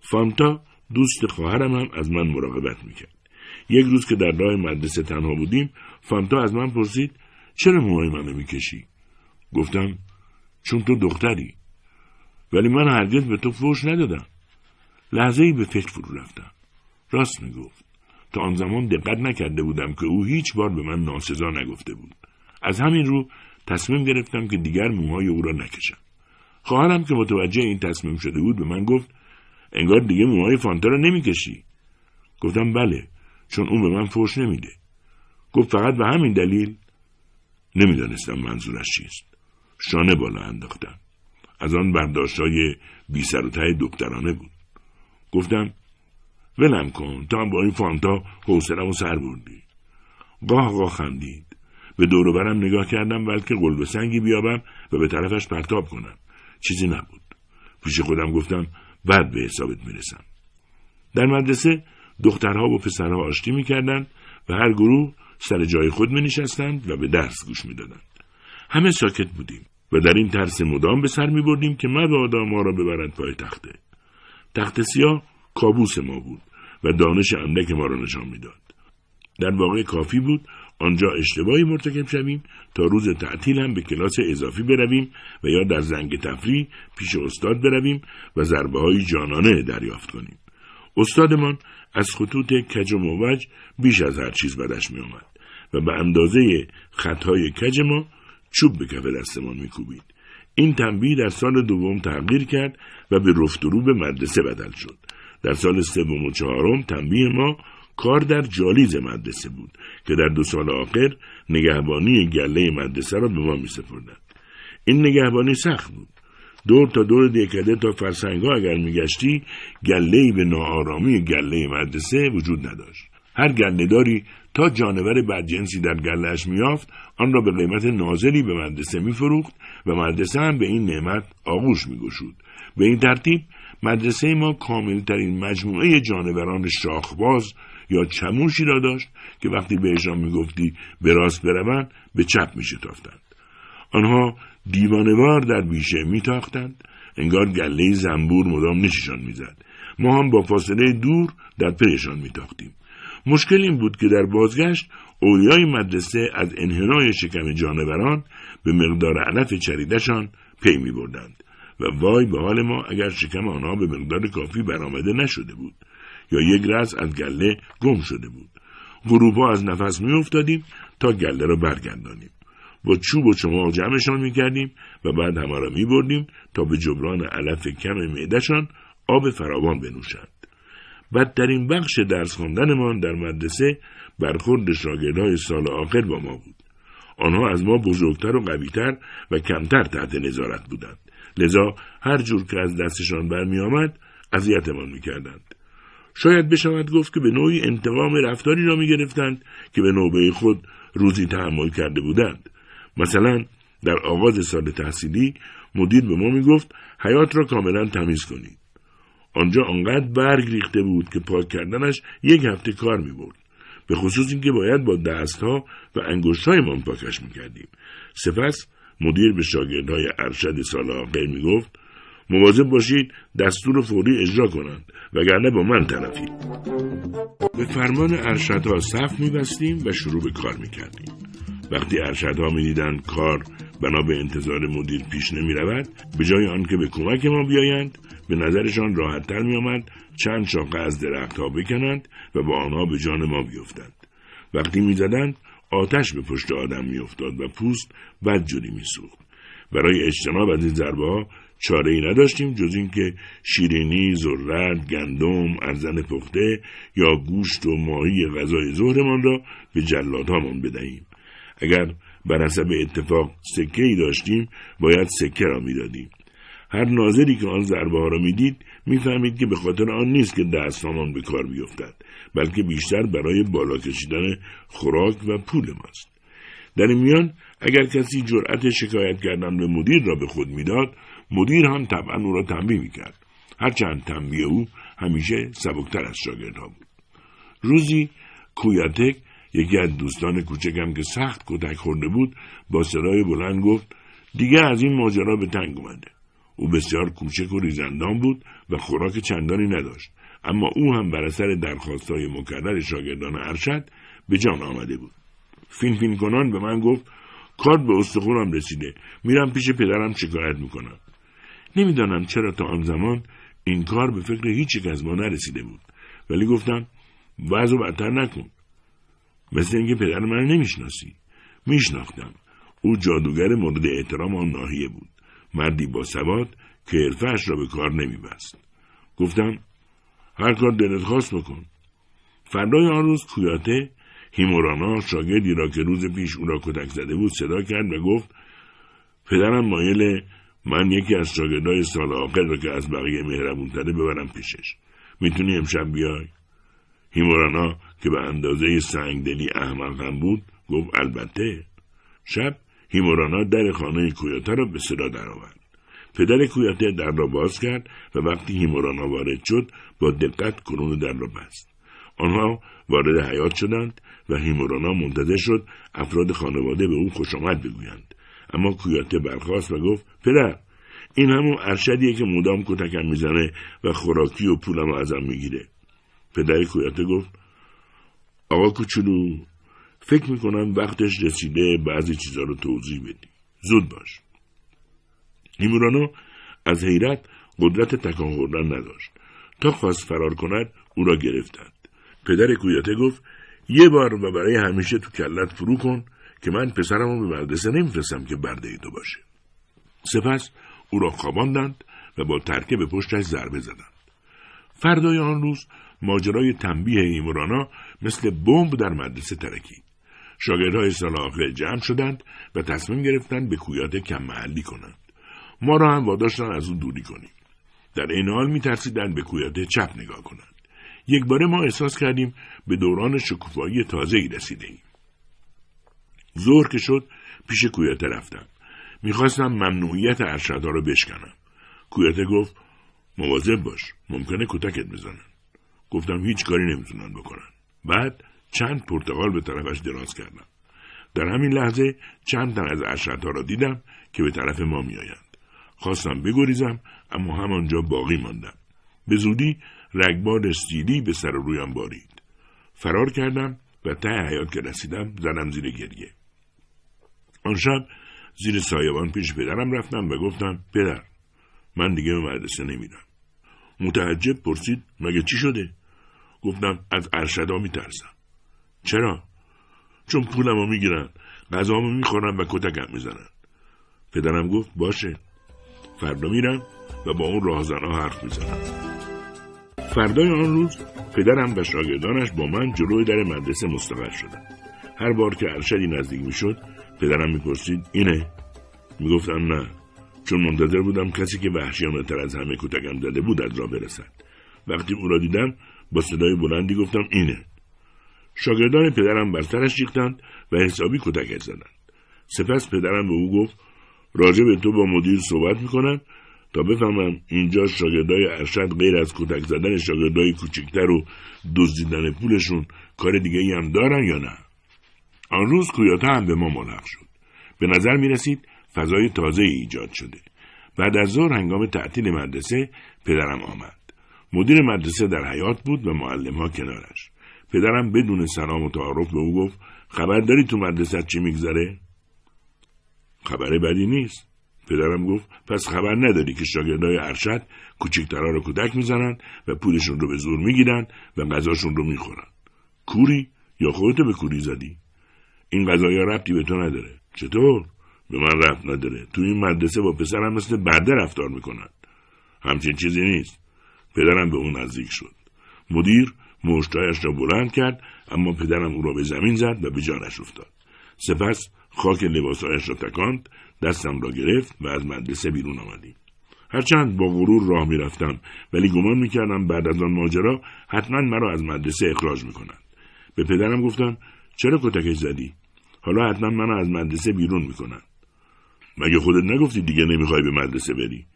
فانتا دوست خواهرم هم از من مراقبت می‌کرد. یک روز که در راه مدرسه تنها بودیم فانتا از من پرسید چرا موهای منو می‌کشی گفتم چون تو دختری ولی من هرگز به تو فوش ندادم لحظه ای به فکر فرو رفتم راست می‌گفت تا آن زمان دقت نکرده بودم که او هیچ بار به من ناسزا نگفته بود. از همین رو تصمیم گرفتم که دیگر موهای او را نکشم. خواهرم که متوجه این تصمیم شده بود به من گفت انگار دیگه موهای فانتا را نمی‌کشی. گفتم بله چون او به من فوش نمیده. گفت فقط به همین دلیل؟ نمی‌دانستم منظورش چیست. شانه بالا انداختم. از آن برداشتهای بی سر و ته دکترانه بود. گفتم ولم کن. تا با این فانتا حوصله‌مو سر بردی. گاه گاه خندید. به دور برم نگاه کردم بلکه قلب سنگی بیابم و به طرفش پرتاب کنم. چیزی نبود. پیش خودم گفتم بعد به حسابت می‌رسم. در مدرسه دخترها و پسرها آشتی می‌کردند و هر گروه سر جای خود می نشستند و به درس گوش می دادند. همه ساکت بودیم و در این ترس مدام به سر می بردیم که مبادا ما را ببرند پای تخته. تخت سیاه کابوس ما بود. و دانش اندک ما را نشان می‌داد. در واقع کافی بود آنجا اشتباهی مرتکب شویم تا روز تعطیل هم به کلاس اضافی برویم و یا در زنگ تفریح پیش استاد برویم و ضربه های جانانه دریافت کنیم. استادمان از خطوط کج و موج بیش از هر چیز بدش می آمد و به اندازه خطهای کج ما چوب به کف دستمان میکوبید. این تنبیه در سال دوم تغییر کرد و به رفت رو به مدرسه بدل شد. در سال سوم و چهارم تنبیه ما کار در جالیز مدرسه بود که در دو سال آخر نگهبانی گله مدرسه را به ما می سپردند. این نگهبانی سخت بود. دور تا دور دیکده تا فرسنگا اگر میگشتی گله به ناآرامی گله مدرسه وجود نداشت. هر گلهداری تا جانور بدجنسی در گلهش میافت آن را به قیمت نازلی به مدرسه میفروخت و مدرسه هم به این نعمت آغوش میگشود به این ترتیب مدرسه ما کاملترین مجموعه جانوران شاخباز یا چموشی را داشت که وقتی بهشان می‌گفتی به راست بروند به چپ میشتافتند. آنها دیوانوار در بیشه میتاختند. انگار گله زنبور مدام نششان می‌زد. ما هم با فاصله دور در پیشان میتاختیم. مشکل این بود که در بازگشت اولیای مدرسه از انحنای شکم جانوران به مقدار علف چریدشان پی می بردند و وای به حال ما اگر شکم آنها به مقدار کافی برآمده نشده بود یا یک رز از گله گم شده بود غروبها از نفس می افتادیم تا گله را برگردانیم با چوب و چماق جمعشان می کردیم و بعد همه را می بردیم تا به جبران علف کم معدهشان آب فراوان بنوشند. بدترین بخش درس خواندنمان در مدرسه برخورد شاگردهای سال آخر با ما بود. آنها از ما بزرگتر و قویتر و کمتر تحت نظارت بودند. لذا هر جور که از دستشان برمی آمد اذیتمان می‌کردند. شاید بشود گفت که به نوعی انتقام رفتاری را می گرفتند که به نوبه خود روزی تحمل کرده بودند. مثلا در آغاز سال تحصیلی مدیر به ما می گفت حیات را کاملا تمیز کنید. آنجا آنقدر برگ ریخته بود که پاک کردنش یک هفته کار می برد. به خصوص اینکه باید با دستها و انگشتهایمان پاکش می‌کردیم سپس مدیر به شاگردهای ارشد سال آخر می‌گفت مواظب باشید دستور فوری اجرا کنند وگرنه با من طرفید. به فرمان ارشدها صف میبستیم و شروع به کار می‌کردیم. وقتی ارشدها می‌دیدند کار بنا به انتظار مدیر پیش نمی رود به جای آنکه به کمک ما بیایند به نظرشان راحتتر می آمد چند شاقه از درختها بکنند و با آنها به جان ما بیفتند. وقتی می‌زدند آتش به پشت آدم میافتاد و پوست بدجوری میسوخت برای اجتناب از این ضربه چاره ای نداشتیم جز اینکه شیرینی، ذرت، گندم، ارزن پخته یا گوشت و ماهی غذای ظهرمان را به جلادهامان بدهیم. اگر بر حسب اتفاق سکه ای داشتیم باید سکه را می‌دادیم. هر ناظری که آن ضربه ها را می‌دید می‌فهمید که به خاطر آن نیست که دستهامان به کار بیفتد بلکه بیشتر برای بالا کشیدن خوراک و پول ماست. در این میان اگر کسی جرأت شکایت کردن به مدیر را به خود می‌داد مدیر هم طبعا او را تنبیه می‌کرد. هرچند تنبیه او همیشه سبکتر از شاگردها بود. روزی کویاتک یکی از دوستان کوچکم که سخت کتک خورده بود با صدای بلند گفت دیگه از این ماجرا به تنگ اومده. او بسیار کوچک و ریزندان بود و خوراک چندانی نداشت. اما او هم بر اثر درخواستهای مکرر شاگردان ارشد به جان آمده بود. فین فین کنان به من گفت کارت به استخونم رسیده. میرم پیش پدرم شکایت می‌کنم. نمی‌دانم چرا تا آن زمان این کار به فکر هیچ یک از ما نرسیده بود. ولی گفتم وضع بدتر نکن. مثل اینکه پدر من نمی‌شناسی. میشناختم. او جادوگر مورد احترام آن ناحیه بود. مردی با سواد که حرفهاش را به کار نمیبست. گفتم هر کار دلت خواست بکن. فردای آن روز کویاته هیمورانا شاگردی را که روز پیش او را کتک زده بود صدا کرد و گفت پدرم مایل من یکی از شاگردای سال آخر را که از بقیه مهربونتره ببرم پیشش. می‌تونی امشب بیای؟ هیمورانا که به اندازه سنگدلی احمق هم بود گفت البته. شب هیمورانا در خانه کویاته را به صدا درآورد. پدر کویاته در را باز کرد و وقتی هیمورانا وارد شد با دقت کنون در را بست. آنها وارد حیات شدند و هیمورانا منتظر شد افراد خانواده به او خوش آمد بگویند. اما کویاته برخاست و گفت پدر این همون ارشدیه که مدام کتکم می‌زنه و خوراکی و پولم ازم می‌گیره. پدر کویاته گفت آقا کوچولو فکر می‌کنم وقتش رسیده بعضی چیزا رو توضیح بدی. زود باش. هیمورانا از حیرت قدرت تکان خوردن نداشت. تا خواست فرار کند او را گرفتند. پدر کویاته گفت یه بار و برای همیشه تو کلت فرو کن که من پسرم رو به مدرسه نمیفرستم که برده تو باشه. سپس او را خواباندند و با ترکه به پشتش ضربه زدند. فردای آن روز ماجرای تنبیه ایمورانا مثل بمب در مدرسه ترکید شاگردهای سال آخر جمع شدند و تصمیم گرفتند به کویاته کم محلی کنند. ما را هم واداشتن از او دوری کنیم در این حال میترسیدند به کویاته چپ نگاه کنند یک باره ما احساس کردیم به دوران شکوفایی تازه‌ای رسیده ایم. ظهر که شد پیش کویاته رفتم. می‌خواستم ممنوعیت ارشدها رو بشکنم. کویاته گفت مواظب باش. ممکنه کتکت بزنن. گفتم هیچ کاری نمی‌تونن بکنن. بعد چند پرتغال به طرفش دراز کردم. در همین لحظه چند تن از ارشدها را دیدم که به طرف ما میآیند. خواستم بگریزم اما همانجا باقی ماندم. به زودی رگبار استیلی به سر رویم بارید. فرار کردم و ته حیات که رسیدم زدم زیر گریه. آن شب زیر سایبان پیش پدرم رفتم و گفتم پدر من دیگه به مدرسه نمیرم. متعجب پرسید مگه چی شده؟ گفتم از ارشدا میترسم. چرا؟ چون پولمو می‌گیرن غذامو می‌خورن و کتکم می‌زنن. پدرم گفت باشه فردا میرم و با اون راهزنها حرف می‌زنم. فردای آن روز پدرم و شاگردانش با من جلوی در مدرسه مستقر شدند هر بار که ارشدی نزدیک می‌شد پدرم می‌پرسید اینه؟ می‌گفتم نه. چون منتظر بودم کسی که وحشیانه تر از همه کتکم زده بود از را برسد. وقتی او را دیدم با صدای بلندی گفتم اینه. شاگردان پدرم بر سرش ریختند و حسابی کتکش زدند. سپس پدرم به او گفت راجع به تو با مدیر صحبت می‌کنم تا بفهمم اینجا شاگردای ارشد غیر از کتک زدن شاگردای کوچکتر و دزدیدن پولشون کار دیگه ای هم دارن یا نه؟ آن روز کویاتا هم به ما ملحق شد. به نظر می رسید فضای تازه ایجاد شده. بعد از ظهر هنگام تعطیل مدرسه پدرم آمد. مدیر مدرسه در حیات بود و معلم ها کنارش. پدرم بدون سلام و تعارف به او گفت خبر داری تو مدرسه چی میگذره؟ خبر بدی نیست. پدرم گفت پس خبر نداری که شاگردای ارشد کوچکترها رو کودک می‌زنن و پولشون رو به زور می‌گیرن و غذاشون رو می‌خورن. کوری یا خودتو به کوری زدی؟ این غذایا ربطی به تو نداره. چطور؟ به من ربط نداره. تو این مدرسه با پسرم مثل برده رفتار می‌کنن. همچین چیزی نیست. پدرم به اون نزدیک شد. مدیر مشتایش را بلند کرد اما پدرم او را به زمین زد و به جانش افتاد. سپس خاک لباسهایش را تکاند دستم را گرفت و از مدرسه بیرون آمدیم. هرچند با غرور راه می‌رفتم ولی گمان می‌کردم بعد از آن ماجرا حتما مرا از مدرسه اخراج می‌کنند. به پدرم گفتم چرا کتکش زدی؟ حالا حتما منو از مدرسه بیرون می‌کنند. مگه خودت نگفتی دیگه نمی‌خوای به مدرسه بری؟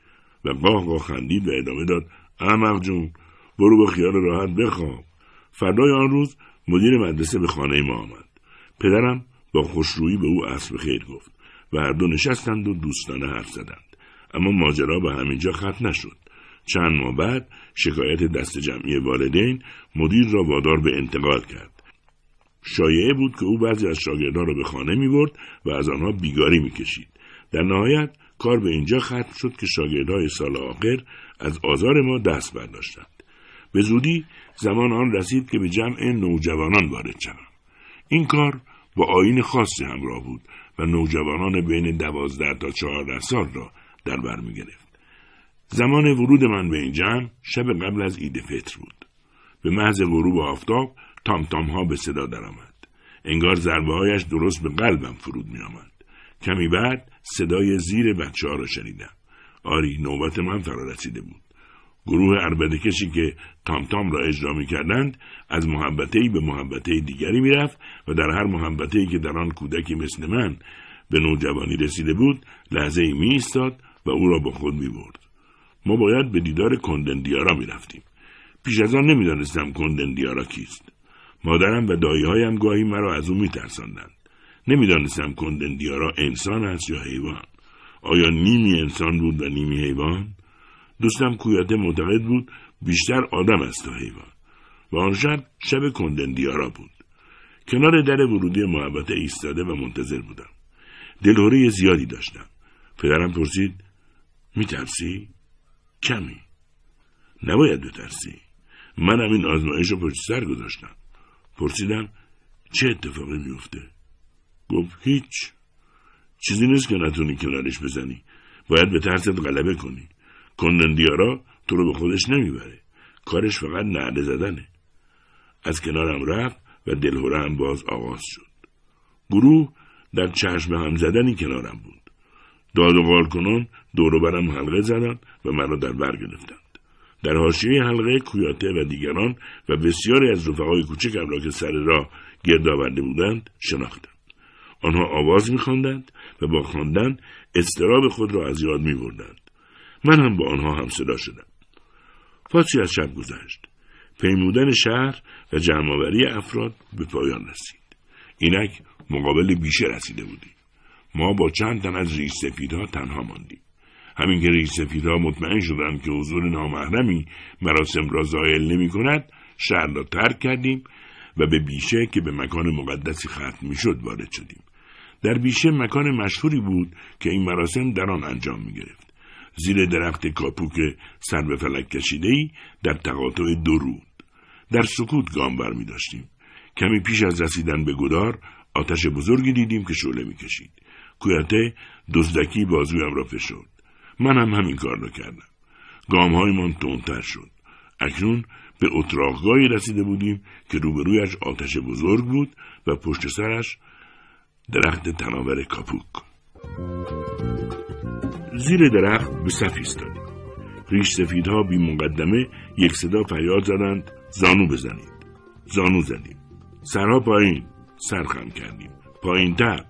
و قاه قاه خندید و ادامه داد احمق جون برو با خیال راحت بخواب. فردای آن روز مدیر مدرسه به خانه ما آمد. پدرم با خوشرویی به او عصر خیر گفت و هر دو نشستند و دوستانه حرف زدند اما ماجرا به همینجا ختم نشد چند ماه بعد شکایت دست جمعی والدین مدیر را وادار به انتقال کرد شایعه بود که او بعضی از شاگردان را به خانه می برد و از آنها بیگاری می کشید. در نهایت کار به اینجا ختم شد که شاگردهای سال آخر از آزار ما دست برداشتند. به زودی زمان آن رسید که به جمع نوجوانان وارد شوم. این کار با آین خاصی همراه بود و نوجوانان بین دوازده تا چهارده سال را در بر می گرفت. زمان ورود من به این جمع شب قبل از عید فطر بود. به محض غروب آفتاب تام تام ها به صدا درآمد. انگار ضربه هایش درست به قلبم فرود می آمد. کمی بعد صدای زیر بچه ها را شنیدم. آری نوبت من فرا رسیده بود. گروه عربده کشی که تام تام را اجرا می کردند از محبته به محبته دیگری می رفت و در هر محبته که در آن کودکی مثل من به نوجوانی رسیده بود لحظه ای می ایستاد و او را با خود می برد. ما باید به دیدار کندندیارا می رفتیم. پیش از آن نمی دانستم کندندیارا کیست. مادرم و هایم گاهی مرا از او می ترساندند. نمی دانستم کندندیارا انسان است یا حیوان. آیا نیمی انسان بود و نیمی حیوان؟ دوستم کویاته معتقد بود بیشتر آدم است تا حیوان. و آن شب شب کندندیارا بود. کنار در ورودی محبته ایستاده و منتظر بودم. دلهوره زیادی داشتم. پدرم پرسید میترسی؟ کمی. نباید بترسی. منم این آزمایش رو پشت سر گذاشتم. پرسیدم چه اتفاقی میفته؟ گفت هیچ. چیزی نیست که نتونی کنارش بزنی. باید به ترست غلبه کنی. کندندیارا تو رو به خودش نمی‌بره. کارش فقط نعده زدنه. از کنارم رفت و دلهوره هم باز آغاز شد. گروه در چشم هم زدنی کنارم بود. داد و غال کنان دور برم حلقه زدند و مرا در بر گرفتند. در حاشیه حلقه کویاته و دیگران و بسیاری از رفقای کوچکم را که سر راه گرد آورده بودند شناختم. آنها آواز میخواندند و با خواندن استراب خود را از یاد میبردند. من هم با آنها هم صدا شدم. فاصی از شب گذشت. پیمودن شهر و جمعآوری افراد به پایان رسید. اینک مقابل بیشه رسیده بودیم. ما با چند تن از ریش سفیدها تنها ماندیم. همین که ریش سفیدها مطمئن شدند که حضور نامحرمی مراسم را زایل نمی کند شهر را ترک کردیم و به بیشه که به مکان مقدسی ختم می شد وارد شدیم. در بیشه مکان مشهوری بود که این مراسم در آن انجام می گرفت. زیر درخت کاپوک سر به فلک کشیده ای در تقاطع دو رود. در سکوت گام بر می داشتیم. کمی پیش از رسیدن به گدار آتش بزرگی دیدیم که شعله می کشید. کویاته دزدکی بازویم را فشرد. من هم همین کار را کردم. گام من تندتر شد. اکنون به اتراقگاهی رسیده بودیم که روبرویش آتش بزرگ بود و پشت سرش درخت تناور کاپوک. زیر درخت به صف ایستادیم. ریش سفیدها بی مقدمه یک صدا فریاد زدند زانو بزنید. زانو زدیم. سرها پایین. سر خم کردیم. پایین تر.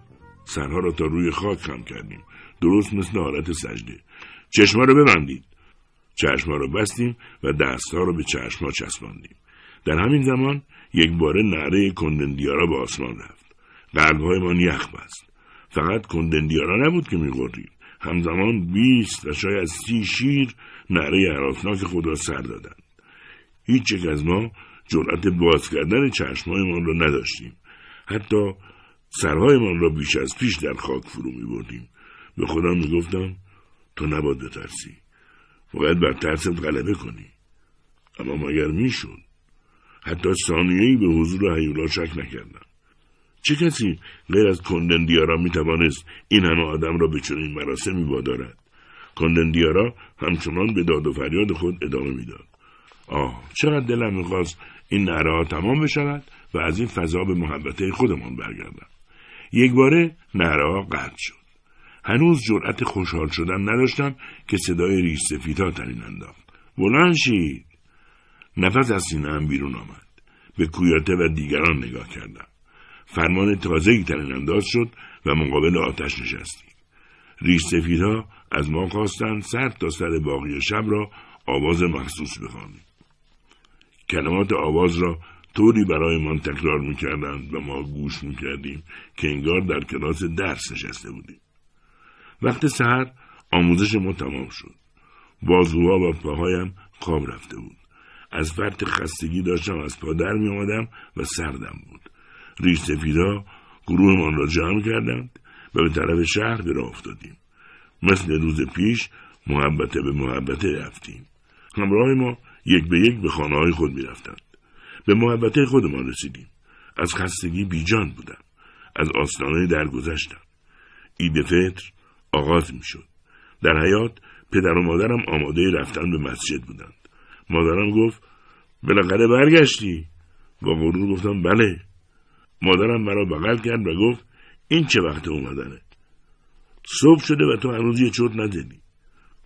سرها را تا روی خاک خم کردیم. درست مثل حالت سجده. چشما رو ببندید. چشما رو بستیم و دستها رو به چشما چسباندیم. در همین زمان یک بار نعره کندندیارا به آسمان رفت. قلبهای ما یخ بست. فقط کندندیارا نبود که میغرید. همزمان بیست و شاید سی شیر نعره حراسناک خود را سر دادند. هیچ یک از ما جرأت باز کردن چشمهایمان را نداشتیم. حتی سرهایمان را بیش از پیش در خاک فرو می بردیم به خودم می گفتم تو نباید بترسی. باید بر ترست غلبه کنی. اما مگر می‌شد؟ حتی ثانیهای به حضور هیولا شک نکردم. چه کسی غیر از کندندیارا می توانست این همه آدم را به چنین مراسمی وادارد؟ کندندیارا همچنان به داد و فریاد خود ادامه می‌داد. آه چقدر دلم می‌خواست این نره تمام بشود و از این فضا به محبته خودمان برگردم؟ یک باره نره قطع شد. هنوز جرأت خوشحال شدن نداشتم که صدای ریش سفیدها ترین انداخت. بلند شید. نفس از سینهام بیرون آمد. به کویاته و دیگران نگاه کردم. فرمان تازهی ترین انداز شد و مقابل آتش نشستیم ریش سفیدها از ما خواستند سر تا سر باقی شب را آواز مخصوص بخوانیم. کلمات آواز را طوری برایمان تکرار می‌کردند و ما گوش می‌کردیم که انگار در کلاس درس نشسته بودیم. وقت سحر آموزش ما تمام شد. بازوها و پاهایم خواب رفته بود. از فرط خستگی داشتم از پا در می آمدم و سردم بود. ریش سفیدا گروهمان را جمع کردند و به طرف شهر راه افتادیم. مثل روز پیش محبته به محبته رفتیم. همراه ما یک به یک به خانه های خود می رفتند. به محبته خودمان رسیدیم. از خستگی بیجان بودم. از آستانه درگذشتم. عید فطر آغاز می شد در حیات پدر و مادرم آماده رفتن به مسجد بودند. مادرم گفت بالاخره برگشتی. با غرور گفتم بله. مادرم مرا بغل کرد و گفت این چه وقت اومدنه؟ صبح شده و تو هنوز یه چرت ندیدی.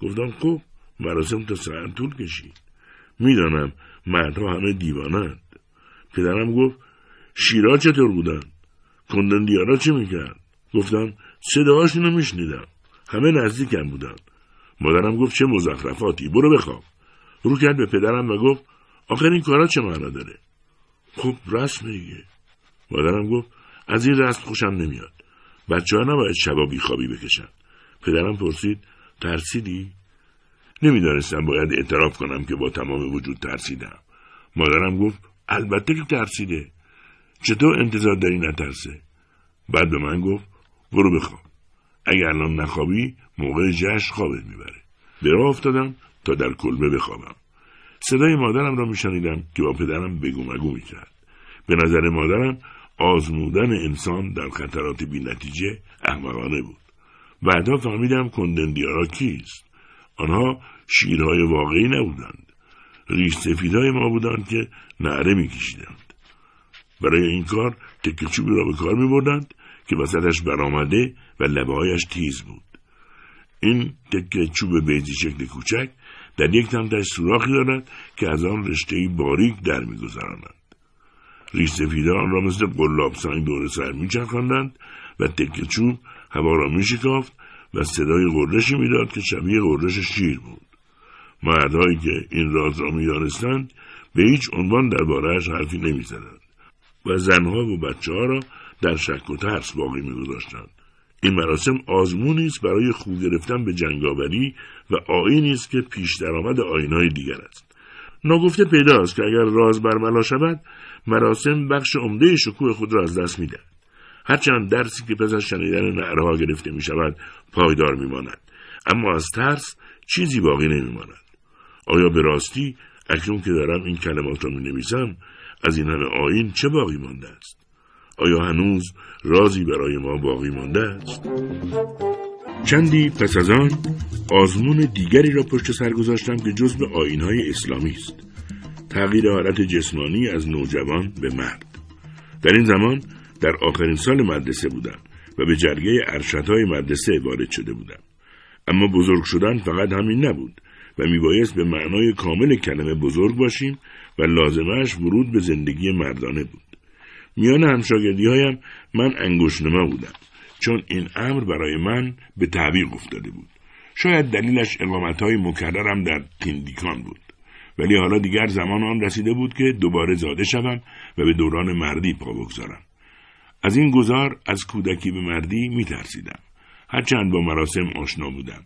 گفتم خب مراسم تا ساعت طول کشید. می‌دانم مردها همه دیوانند. پدرم گفت شیرا چطور بودن؟ کندندیارا چه می‌کرد؟ گفتم صداهاشون رو میشنیدم. همه نزدیکم بودن. مادرم گفت چه مزخرفاتی برو بخواب. رو کرد به پدرم و گفت آخر این کارا چه معنا داره؟ خب رسم دیگه. مادرم گفت از این رسم خوشم نمیاد. بچه ها نباید شبا بیخوابی بکشن. پدرم پرسید ترسیدی؟ نمی‌دانستم باید اعتراف کنم که با تمام وجود ترسیدم. مادرم گفت البته که ترسیده. چطور انتظار داری نترسه؟ بعد به من گفت برو بخواب. اگر الان نخوابی موقع جشن خوابت می‌بره. به راه افتادم تا در کلبه بخوابم. صدای مادرم را میشنیدم که با پدرم بگو مگو می‌کرد. به نظر مادرم آزمودن انسان در خطرات بینتیجه احمقانه بود. بعدا فهمیدم کندندیارا کیست. آنها شیرهای واقعی نبودند. ریش سفیدهای ما بودند که نعره میکشیدند. برای این کار تکه چوبی را به کار میبردند که وسطش برآمده و لبههایش تیز بود. این تکه چوب بیزی شکل کوچک در یک تمتش سوراخی دارد که از آن رشته باریک در میگذرانند ریش سفیدان را مثل قلاب سنگ دور سر میچرخاندند و تکه چوب هوا را میشکافت و صدای غرشی می‌داد که شبیه غرش شیر بود. مردهایی که این راز را می‌دانستند به هیچ عنوان دربارهاش حرفی نمی‌زدند و زنها و بچه ها را در شک و ترس باقی میگذاشتند. این مراسم آزمونی است برای خو گرفتن به جنگاوری و آینی است که پیش درآمد آینهای دیگر است. ناگفته پیداست که اگر راز برملا شود مراسم بخش عمده شکوه خود را از دست می‌دهد هرچند درسی که پس از شنیدن نعرها گرفته می شود پایدار می ماند. اما از ترس چیزی باقی نمی ماند. آیا به راستی اکنون که دارم این کلمات را می نویسم از این همه آین چه باقی مانده است؟ آیا هنوز رازی برای ما باقی مانده است؟ چندی پس از آن آزمون دیگری را پشت سر گذاشتم که جز به های اسلامی است. تغییر حالت جسمانی از نوجوان به مرد. در این زمان در آخرین سال مدرسه بودم و به جرگه ارشدهای مدرسه وارد شده بودم. اما بزرگ شدن فقط همین نبود و میبایست به معنای کامل کلمه بزرگ باشیم و لازمش ورود به زندگی مردانه بود. میان همشاگردی هایم من انگشنما بودم چون این امر برای من به تعویق افتاده بود. شاید دلیلش اقامت های مکررم در تیندیکان بود. ولی حالا دیگر زمان آن رسیده بود که دوباره زاده شوم و به دوران مردی پا بگذارم. از این گذار از کودکی به مردی می ترسیدم. هرچند با مراسم آشنا بودم.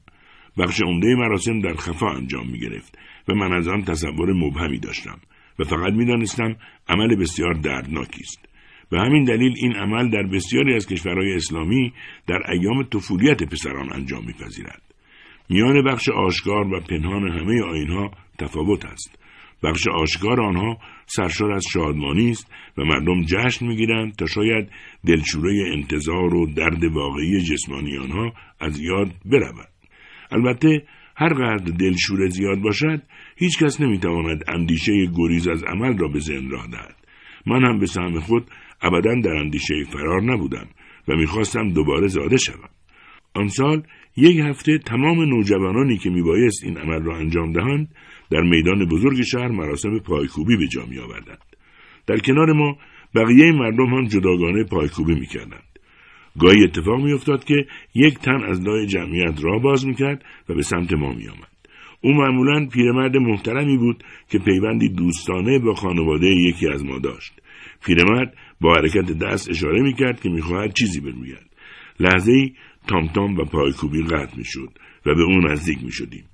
بخش عمده مراسم در خفا انجام می گرفت و من از آن تصور مبهمی داشتم و فقط می دانستم عمل بسیار دردناکی است. و همین دلیل این عمل در بسیاری از کشورهای اسلامی در ایام طفولیت پسران انجام میپذیرد. میان بخش آشکار و پنهان همه آینها تفاوت است. بخش آشکار آنها سرشار از شادمانی است و مردم جشن می‌گیرند تا شاید دلشوره انتظار و درد واقعی جسمانی آنها از یاد برود. البته هر قدر دلشوره زیاد باشد هیچ کس نمی‌تواند اندیشه گریز از عمل را به ذهن راه دهد. من هم به سهم خود ابدا در اندیشه فرار نبودم و می‌خواستم دوباره زاده شوم. آن سال یک هفته تمام نوجوانانی که میبایست این عمل را انجام دهند در میدان بزرگ شهر مراسم پایکوبی به جا میآوردند. در کنار ما بقیه مردم هم جداگانه پایکوبی می‌کردند. گاهی اتفاق میافتاد که یک تن از لای جمعیت را باز می‌کرد و به سمت ما میآمد. او معمولا پیرمرد محترمی بود که پیوندی دوستانه با خانواده یکی از ما داشت. پیرمرد با حرکت دست اشاره می‌کرد که می‌خواهد چیزی بگوید. لحظه ای تام و پایکوبی قطع می‌شد و به او نزدیک می‌شدیم.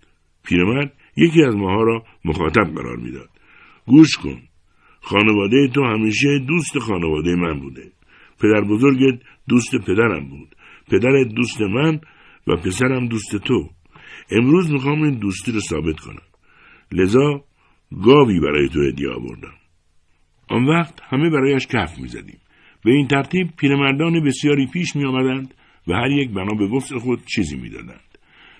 پیرمرد یکی از ماها را مخاطب قرار می‌داد. گوش کن. خانواده تو همیشه دوست خانواده من بوده. پدر بزرگت دوست پدرم بود. پدرت دوست من و پسرم دوست تو. امروز می‌خوام این دوستی رو ثابت کنم. لذا گاوی برای تو هدیه آوردم. آن وقت همه برایش کف می‌زدیم به این ترتیب پیرمردان بسیاری پیش می آمدند و هر یک بنا به وسع خود چیزی می‌دادند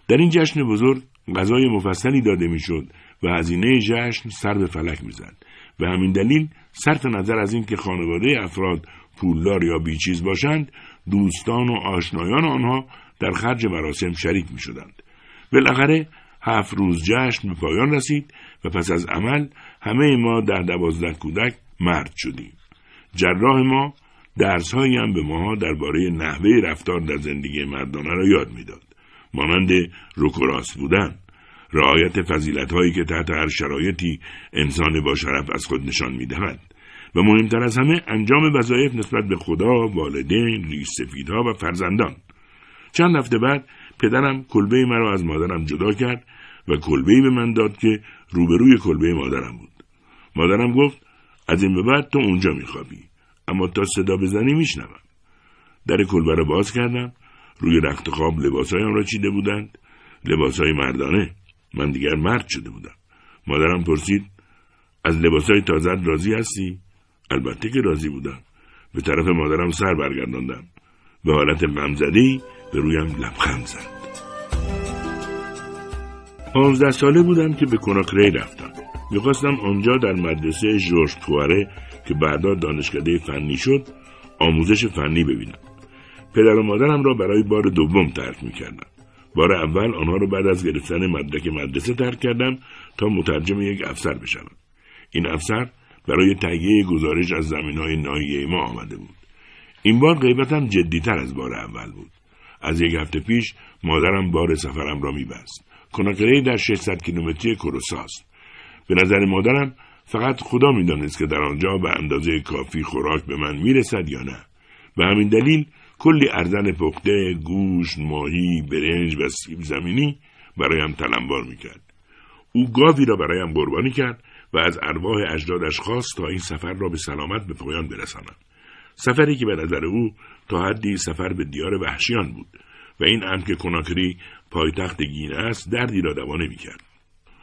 در این جشن بزرگ غذای مفصلی داده می‌شد و هزینه جشن سر به فلک می‌زد و همین دلیل صرف نظر از اینکه خانواده افراد پولدار یا بیچیز باشند دوستان و آشنایان آنها در خرج مراسم شریک می شدند. بالاخره هفت روز جشن به پایان رسید و پس از عمل همه ما در دوازده کودک مرد شدیم. جراح ما درسهایی هم به ماها درباره نحوه رفتار در زندگی مردانه را یاد می‌داد. مانند روکراس بودن، رعایت فضیلت هایی که تحت هر شرایطی انسان با شرف از خود نشان می‌دهد و مهمتر از همه انجام وظایف نسبت به خدا، والدین، ریش سفیدها و فرزندان. چند هفته بعد پدرم کلبه مرا از مادرم جدا کرد و کلبه به من داد که روبروی کلبه مادرم بود. مادرم گفت از این به بعد تو اونجا میخوابی. اما تا صدا بزنی میشنوم. در کلبه را باز کردم. روی رخت خواب لباسهایم را چیده بودند. لباسهای مردانه. من دیگر مرد شده بودم. مادرم پرسید از لباسهای تازت راضی هستی؟ البته که راضی بودم. به طرف مادرم سر برگرداندم. به حالت غمزدهای به رویم لبخند زد. پانزده ساله بودم که به کناکری رفتم. می‌خواستم آنجا در مدرسه جورج پواره که بعدا دانشکده فنی شد آموزش فنی ببینم. پدر و مادرم را برای بار دوم ترک می‌کردم. بار اول آنها را بعد از گرفتن مدرک مدرسه ترک کردم تا مترجم یک افسر بشوم. این افسر برای تهیه گزارش از زمین های ناحیه ما آمده بود. این بار غیبتم جدیتر از بار اول بود. از یک هفته پیش مادرم بار سفرم را میبست. کناکری در 600 کیلومتری کروساست. به نظر مادرم فقط خدا می‌دانست که در آنجا به اندازه کافی خوراک به من می‌رسد یا نه. به همین دلیل کلی ارزن پخته گوشت ماهی برنج و سیب زمینی برایم تلمبار می‌کرد. او گاوی را برایم قربانی کرد و از ارواح اجدادش خواست تا این سفر را به سلامت به پایان برسانم. سفری که به نظر او تا حدی سفر به دیار وحشیان بود و این هم که کناکری پایتخت گینه است دردی را دوا نمی‌کرد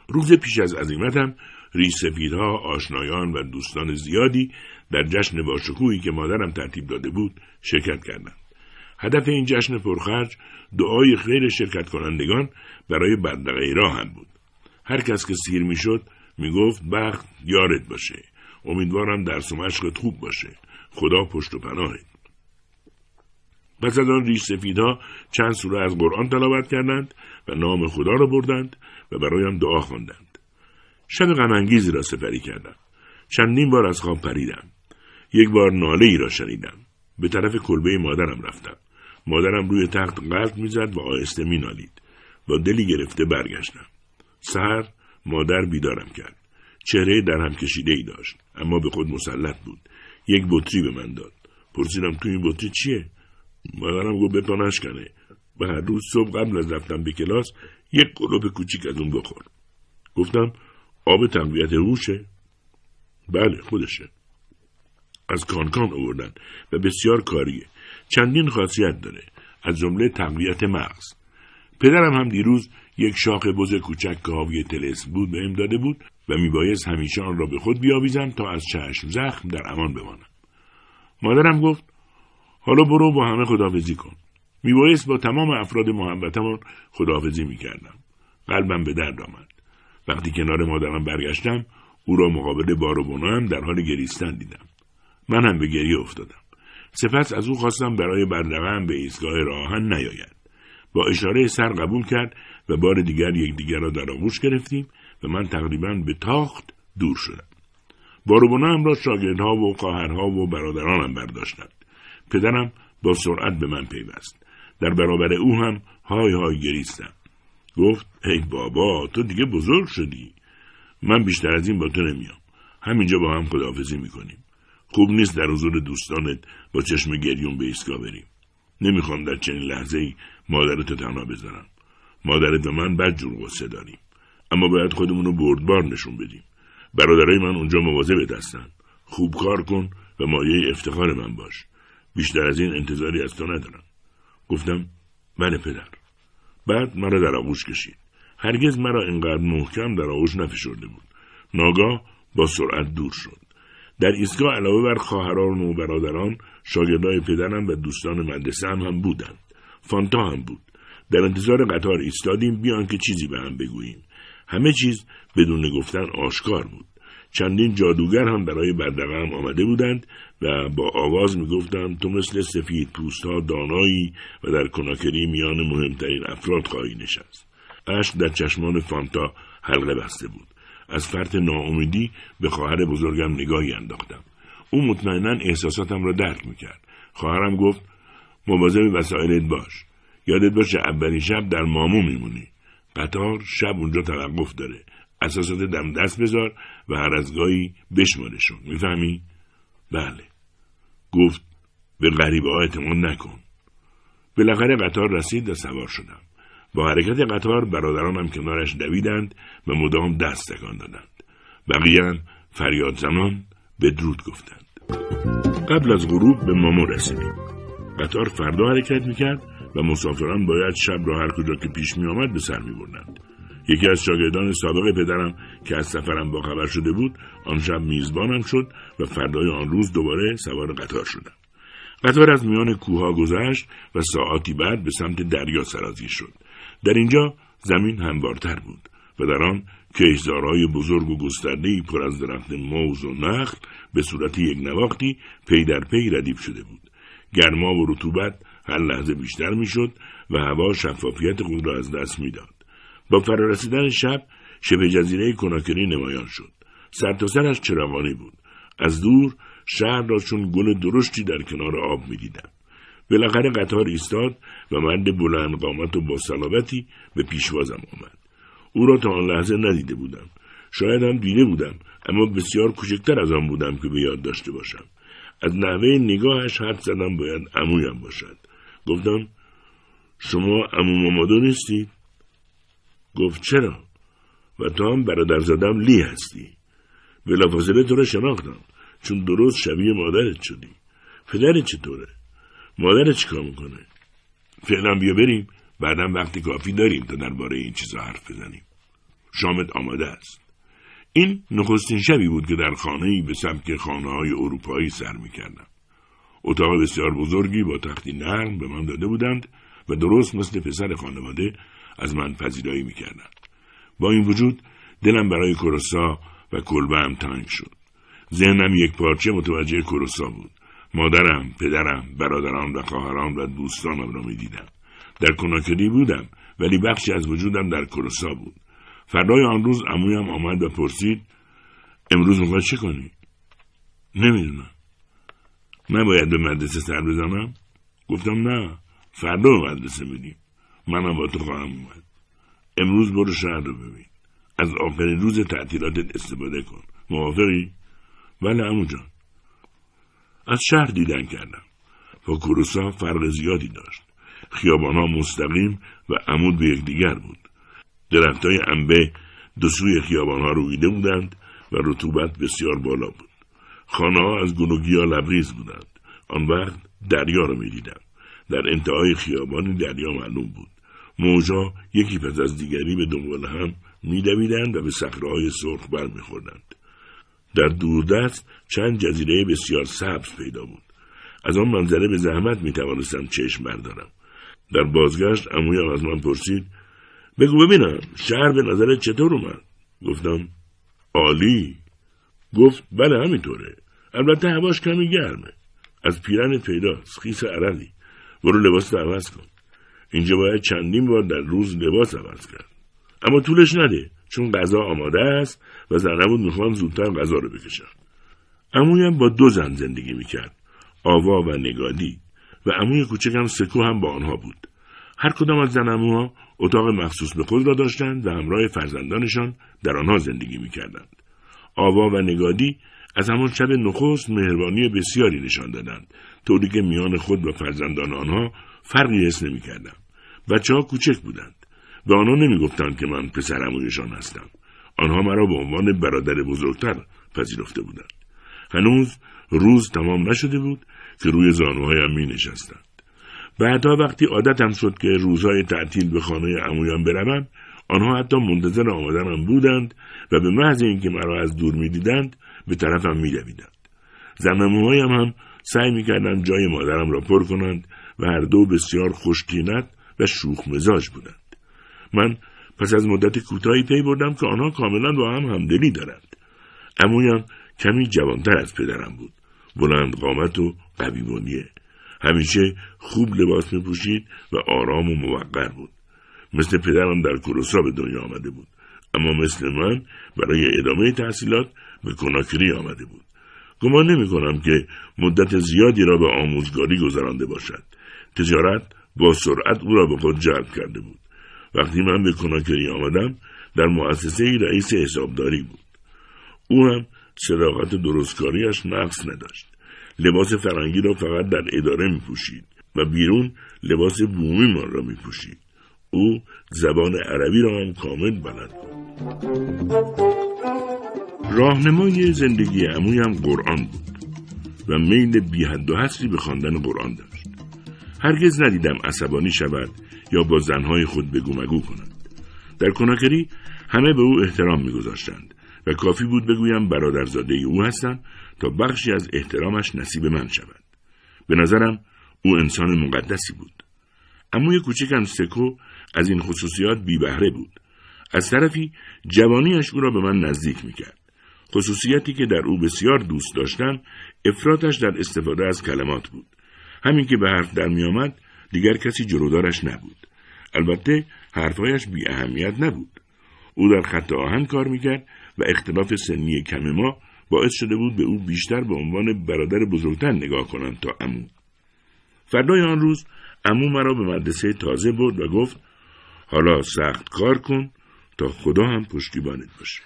روز پیش از عزیمتم ریسفیدها آشنایان و دوستان زیادی در جشن باشکوهی که مادرم ترتیب داده بود شرکت کردند. هدف این جشن پرخرج دعای خیر شرکت کنندگان برای بدرقه راه هم بود. هر کس که سیر می‌شد می‌گفت بخت یارت باشه. امیدوارم درس و مشقت خوب باشه. خدا پشت و پناهت. پس از آن ریش سفیدها چند سوره از قرآن تلاوت کردند و نام خدا را بردند برایم دعا خواندند شب غمانگیزی را سپری کردم. چندین بار از خواب پریدم. یک بار ناله ای را شنیدم. به طرف کلبه مادرم رفتم. مادرم روی تخت قلب می‌زد و آهسته مینالید. با دلی گرفته برگشتم. سهر مادر بیدارم کرد. چهره در هم کشیده ای داشت. اما به خود مسلط بود. یک بطری به من داد. پرسیدم تو این بطری چیه؟ مادرم گفت بتانش کنه و هر روز صبح قبل از رفتن به کلاس یک قلوب کوچیک از اون بخور. گفتم آب تقویت هوشه. بله خودشه. از کانکان آوردن و بسیار کاریه. چندین خاصیت داره. از جمله تقویت مغز. پدرم هم دیروز یک شاخ بز کوچک که حاوی تلس بود بهم داده بود و میبایست همیشه آن را به خود بیاویزم تا از چشم زخم در امان بمانم. مادرم گفت حالا برو با همه خداحافظی کن. میبایست با تمام افراد محبتمان خداحافظی می‌کردم. قلبم به درد آمد. وقتی کنار مادرم برگشتم او را مقابل بار هم در حال گریستن دیدم. من هم به گریه افتادم. سپس از او خواستم برای بردقم به ایستگاه راهن نیاید. با اشاره سر قبول کرد و بار دیگر یکدیگر را در آغوش گرفتیم و من تقریبا به تاخت دور شدم. باروبونا را شاگردها و خواهرها و برادرانم برداشتند. پدرم با سرعت به من پیوست. در برابر او هم های های گریستم. گفت ای بابا تو دیگه بزرگ شدی. من بیشتر از این با تو نمیام. همینجا با هم خداحافظی می‌کنیم. خوب نیست در حضور دوستانت با چشم گریون به ایستگاه بریم. نمی‌خوام در چنین لحظه ای مادرت تنها بذارم. مادرت و من بد جور غصه داریم. اما باید خودمون رو بردبار نشون بدیم. برادرای من اونجا مواظبت هستن. خوب کار کن و مایه افتخار من باش. بیشتر از این انتظاری از تو ندارم. گفتم بله پدر. بعد مرا در آغوش کشید. هرگز مرا اینقدر محکم در آغوش نفشرده بود. ناگاه با سرعت دور شد. در ایستگاه علاوه بر خواهران و برادران شاگردای پدرم و دوستان مدرسه هم, هم بودند. فانتا هم بود. در انتظار قطار ایستادیم بیان که چیزی به هم بگوییم. همه چیز بدون گفتن آشکار بود. چندین جادوگر هم برای بردقم آمده بودند و با آواز می‌گفتند تو مثل سفید پوست ها دانایی و در کناکری میان مهمترین افراد خواهی نشست. اشک در چشمان فانتا حلقه بسته بود. از فرط ناامیدی به خواهر بزرگم نگاهی انداختم. او مطمئنا احساساتم را درک می‌کرد. خواهرم گفت مواظب وسایلت باش. یادت باشه اولین شب در مامو میمونی. قطار شب اونجا توقف داره. اساسات دم دست بذار و هر از گاهی بشمارشون. می‌فهمی؟ بله. گفت به غریبه ها اعتماد نکن. بالاخره قطار رسید و سوار شدم. با حرکت قطار برادرانم کنارش دویدند و مدام دست تکان دادند. بقیه فریاد زنان به درود گفتند. قبل از غروب به مامو رسیدیم. قطار فردا حرکت می‌کرد و مسافران باید شب را هر کجا که پیش می آمد به سر می بردند. یکی از شاگردان سابق پدرم که از سفرم با خبر شده بود آن شب میزبانم شد و فردای آن روز دوباره سوار قطار شدم. قطار از میان کوها گذشت و ساعتی بعد به سمت دریا سرازی شد. در اینجا زمین هموارتر بود و در آن کشزارهای بزرگ و گستردهای پر از درخت موز و نخل به صورت یک نواختی پی در پی ردیف شده بود. گرما و رطوبت هر لحظه بیشتر می‌شد و هوا شفافیت خود را از دست می‌داد. با فرارسیدن شب شبه جزیره کناکری نمایان شد. سرتاسرش چراغانی بود. از دور شهر را چون گل درشتی در کنار آب می‌دیدم. بالاخره قطار ایستاد و مرد بلند قامت و با صلابتی به پیشوازم آمد. او را تا آن لحظه ندیده بودم. شاید هم دیده بودم اما بسیار کوچکتر از آن بودم که به یاد داشته باشم. از نحوه نگاهش حد زدم باید عمویم باشد. گفتم شما امو مامادو نیستید؟ گفت چرا؟ و تو هم برادر زدم لی هستی بلافاصله تو را شناختم چون درست شبیه مادرت شدی پدرت چطوره؟ مادرت چیکار می‌کنه؟ فعلا بیا بریم بعدا وقتی کافی داریم تا درباره این چیزا حرف بزنیم شامت آماده است این نخستین شبی بود که در خانه به سبک خانه های اروپایی سر می‌کردم اتاق بسیار بزرگی با تختی نرم به من داده بودند و درست مثل پسر خانواده از من پذیرایی می‌کردند با این وجود دلم برای کروسا و کلبه هم تنگ شد. ذهنم یک پارچه متوجه کروسا بود. مادرم پدرم برادران و خواهران و دوستانم را می‌دیدم. در کناکری بودم ولی بخشی از وجودم در کروسا بود. فردای آن روز امویم آمد و پرسید امروز می‌خوای چه کنی؟ نمی‌دونم. نباید به مدرسه سر بزنم؟ گفتم نه فردا به مدرسه میریم. منم با تو خواهم اومد. امروز برو شهر رو ببین. از آخرین روز تعطیلاتت استفاده کن. موافقی؟ بله امو جان. از شهر دیدن کردم. با کروسا فرق زیادی داشت. خیابانها مستقیم و عمود به یکدیگر بود. درختهای انبه دو سوی خیابانها رویده بودند و رطوبت بسیار بالا بود. خانه ها از گلوگیا لبریز بودند. آن وقت دریا رو می‌دیدم. در انتهای خیابانی دریا معلوم بود. موجا یکی پس از دیگری به دنبال هم میدویدند و به صخرههای سرخ برمیخوردند. در دوردست چند جزیره بسیار سبز پیدا بود. از آن منظره به زحمت می توانستم چشم بردارم. در بازگشت امویم از من پرسید بگو ببینم شهر به نظرت چطور اومد؟ گفتم عالی. گفت بله همینطوره. البته هواش کمی گرمه. از پیرن پیداست خیس عرقی. برو لباس عوض کن. اینجا باید چندین بار در روز لباس عوض کرد. اما طولش نده چون غذا آماده است و زنبود می‌خوان زودتر غذا رو بکشن. امویم با دو زن زندگی می‌کرد آوا و نگادی. و عموی کوچکم سکو هم با آنها بود. هر کدام از زن اموها اتاق مخصوص به خود را داشتند و همراه فرزندانشان در آنها زندگی می‌کردند. آوا و نگادی از همان شب نخست مهربانی بسیاری نشان دادند. طوری که میان خود و فرزندان آنها فرقی حس نمی‌کردم بچه ها کوچک بودند به آنها نمی‌گفتند که من پسر امویشان هستم. آنها مرا به عنوان برادر بزرگتر پذیرفته بودند. هنوز روز تمام نشده بود که روی زانوهایم می نشستند. بعدها وقتی عادتم شد که روزهای تعطیل به خانه عمویم بروم آنها حتی منتظر آمدنم بودند و به محض اینکه مرا از دور می‌دیدند به طرفم میدویدند زنموهایم هم سعی می‌کردند جای مادرم را پر کنند و هر دو بسیار خوشکینت و شوخ مزاج بودند. من پس از مدت کوتاهی پی بردم که آنها کاملا با هم همدلی دارند. امویم کمی جوانتر از پدرم بود. بلند قامت و قوی همیشه خوب لباس می پوشید و آرام و موقر بود. مثل پدرم در کروسا به دنیا آمده بود. اما مثل من برای ادامه تحصیلات به کناکری آمده بود. گمان نمی کنم که مدت زیادی را به آموزگاری گذرانده باشد. تجارت با سرعت او را به خود جلب کرده بود وقتی من به کناکری آمدم در مؤسسه رئیس حسابداری بود او هم صداقت درستکاریش نقص نداشت لباس فرنگی را فقط در اداره می پوشید و بیرون لباس بومی ما را می پوشید. او زبان عربی را هم کامل بلد بود. راهنمای زندگی امویم قرآن بود و میل بیحد و حسری به خواندن قرآن داشت. هرگز ندیدم عصبانی شود یا با زنهای خود بگو مگو کند. در کناکری همه به او احترام میگذاشتند و کافی بود بگویم برادرزاده او هستم تا بخشی از احترامش نصیب من شود. به نظرم او انسان مقدسی بود. اموی کوچکم سکو از این خصوصیات بی بهره بود. از طرفی جوانیش او را به من نزدیک می‌کرد. خصوصیتی که در او بسیار دوست داشتم افراتش در استفاده از کلمات بود. همین که به حرف در میآمد دیگر کسی جلودارش نبود. البته حرفهایش بی اهمیت نبود. او در خط آهن کار می‌کرد و اختلاف سنی کم ما باعث شده بود به او بیشتر به عنوان برادر بزرگتر نگاه کنند تا امو. فردای آن روز امو مرا به مدرسه تازه برد و گفت حالا سخت کار کن تا خدا هم پشتیبانت باشه.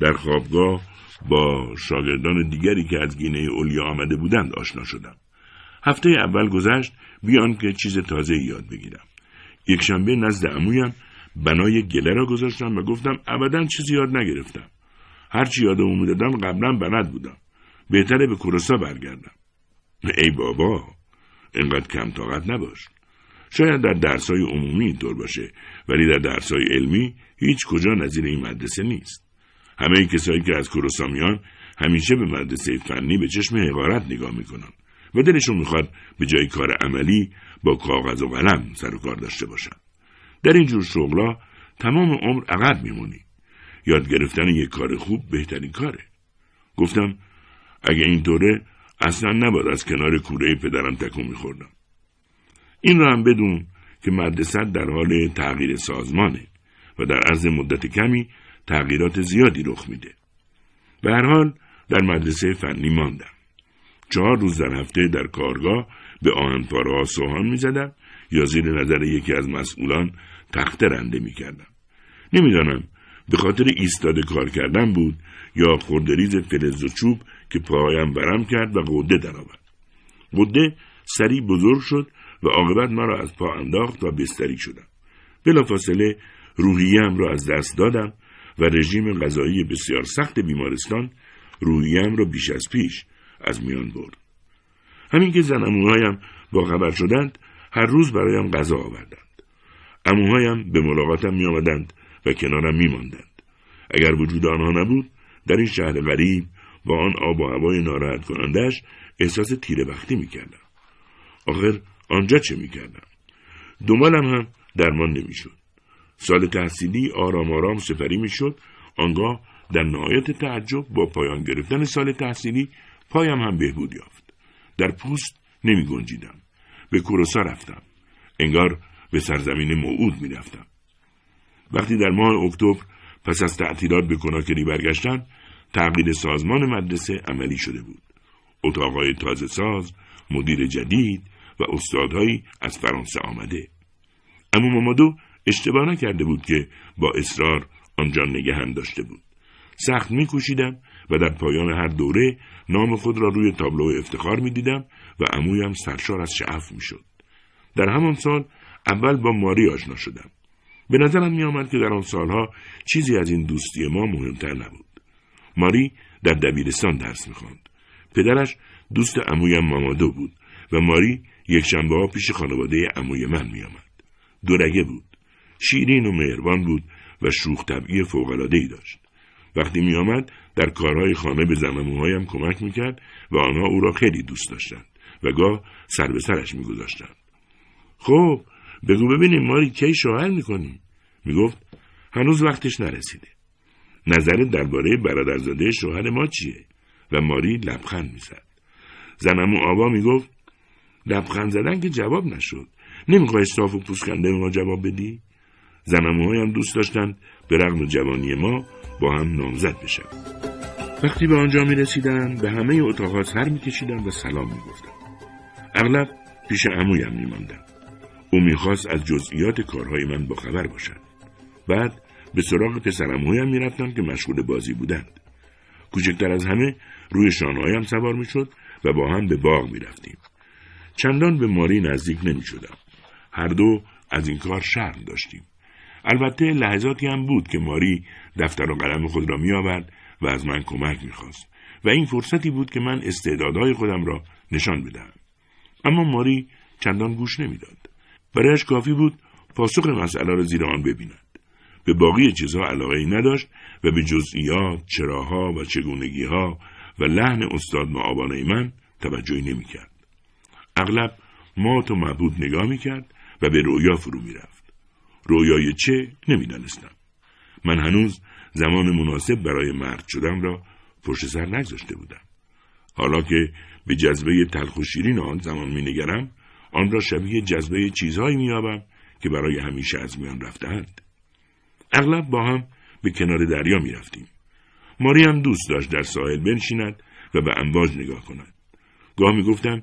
در خوابگاه با شاگردان دیگری که از گینه اولیا آمده بودند آشنا شدم. هفته اول گذشت بیان که چیز تازه یاد بگیرم. یک شنبه نزد امویم بنای گله را گذاشتم و گفتم ابدا چیزی یاد نگرفتم. هرچی یادمون می‌دادم قبلا بلد بودم. بهتره به کورسا برگردم. ای بابا اینقدر کم طاقت نباش. شاید در درسای عمومی اینطور باشه ولی در درسای علمی هیچ کجا نظیر این مدرسه نیست. همه کسایی که از کورسا میان همیشه به مدرسه فنی به چشم حقارت نگاه می‌کنن و دلشون می‌خواد به جای کار عملی با کاغذ و قلم سر و کار داشته باشن. در این جور شغلا تمام عمر عقب میمونی. یاد گرفتن یک کار خوب بهترین کاره. گفتم اگه اینطوره اصلا نباید از کنار کوره پدرم تکون میخوردم. این را هم بدون که مدرسه در حال تغییر سازمانه و در عرض مدت کمی تغییرات زیادی رخ میده. به هر حال در مدرسه فنی ماندم. چهار روز در هفته در کارگاه به آهنپاره ها سوهان می‌زدم یا زیر نظر یکی از مسئولان تخته رنده می‌کردم. نمی‌دانم به خاطر ایستاده کار کردن بود یا خوردریز فلز و چوب که پاهایم برم کرد و قده درآورد. قده سری بزرگ شد و عاقبت مرا از پا انداخت و بستری شدم. بلافاصله روحیم را از دست دادم و رژیم غذایی بسیار سخت بیمارستان رویم را بیش از پیش از میان برد همین که زن اموهایم با خبر شدند هر روز برایم غذا آوردند اموهایم به ملاقاتم می آمدند و کنارم می ماندند. اگر وجود آنها نبود در این شهر غریب با آن آب و هوای ناراحت کنندش احساس تیره وقتی می کردم. آخر آنجا چه می کردم؟ دنبالم هم درمان نمی شد. سال تحصیلی آرام آرام سفری می شد آنگاه در نهایت تعجب با پایان گرفتن سال تحصیلی پایم هم بهبود یافت. در پوست نمی گنجیدم. به کوروسا رفتم. انگار به سرزمین موعود می رفتم. وقتی در ماه اکتبر پس از تعطیلات به کناکری برگشتم تغییر سازمان مدرسه عملی شده بود. اتاقهای تازه ساز، مدیر جدید و استادهایی از فرانسه آمده. اما مامادو اشتباه نکرده بود که با اصرار آنجا نگهن داشته بود. سخت میکوشیدم و در پایان هر دوره نام خود را روی تابلو افتخار می‌دیدم و عمویم سرشار از شعف می‌شد. در همان سال اول با ماری آشنا شدم. به نظرم می آمد که در آن سالها چیزی از این دوستی ما مهمتر نبود. ماری در دبیرستان درس می‌خواند. پدرش دوست عمویم مامادو بود و ماری یک شنبه ها پیش خانواده عموی من می آمد. دورگه بود. شیرین و مهربان بود و شوخ طبعی ای داشت. وقتی می آمد در کارهای خانه به زنموهایم کمک می‌کرد و آنها او را خیلی دوست داشتند و گاه سر به سرش میگذاشتند. خب بگو ببینیم ماری کی شوهر می‌کنیم؟ می‌گفت هنوز وقتش نرسیده. نظرت درباره برادرزاده شوهر ما چیه؟ و ماری لبخند می‌زد. زنمو آوا می‌گفت لبخند زدن که جواب نشد. نمی‌خوای صاف و پوسکنده ما جواب بدی؟ زنموهایم دوست داشتند به رغم جوانی ما با هم نامزد بشن وقتی به آنجا می رسیدن به همه اتاقها سر می کشیدن و سلام می گفتن. اغلب پیش عمویم می ماندن. او می‌خواست از جزئیات کارهای من با خبر باشد. بعد به سراغ پسرمویم می‌رفتم که مشغول بازی بودند. کوچکتر از همه روی شانهایم سوار می‌شد و با هم به باغ می‌رفتیم. چندان به ماری نزدیک نمی‌شدم. هر دو از این کار شرم داشتیم. البته لحظاتی هم بود که ماری دفتر و قلم خود را میآورد و از من کمک می‌خواست و این فرصتی بود که من استعدادهای خودم را نشان بدهم. اما ماری چندان گوش نمی‌داد. برایش کافی بود پاسخ مسئله را زیر آن ببیند. به باقی چیزها علاقه ای نداشت و به جزئیات، چراها و چگونگی ها و لحن استاد معابانه من توجهی نمی کرد. اغلب مات و معبود نگاه می کرد و به رویا فرو می رفت. رویای چه نمی‌دانستم. من هنوز زمان مناسب برای مرد شدم را پشت سر نگذاشته بودم. حالا که به جذبه تلخ و شیرین آن زمان می نگرم آن را شبیه جذبه چیزهایی مییابم که برای همیشه از میان رفتهاند اغلب با هم به کنار دریا می‌رفتیم ماری هم دوست داشت در ساحل بنشیند و به امواج نگاه کند گاه می‌گفتم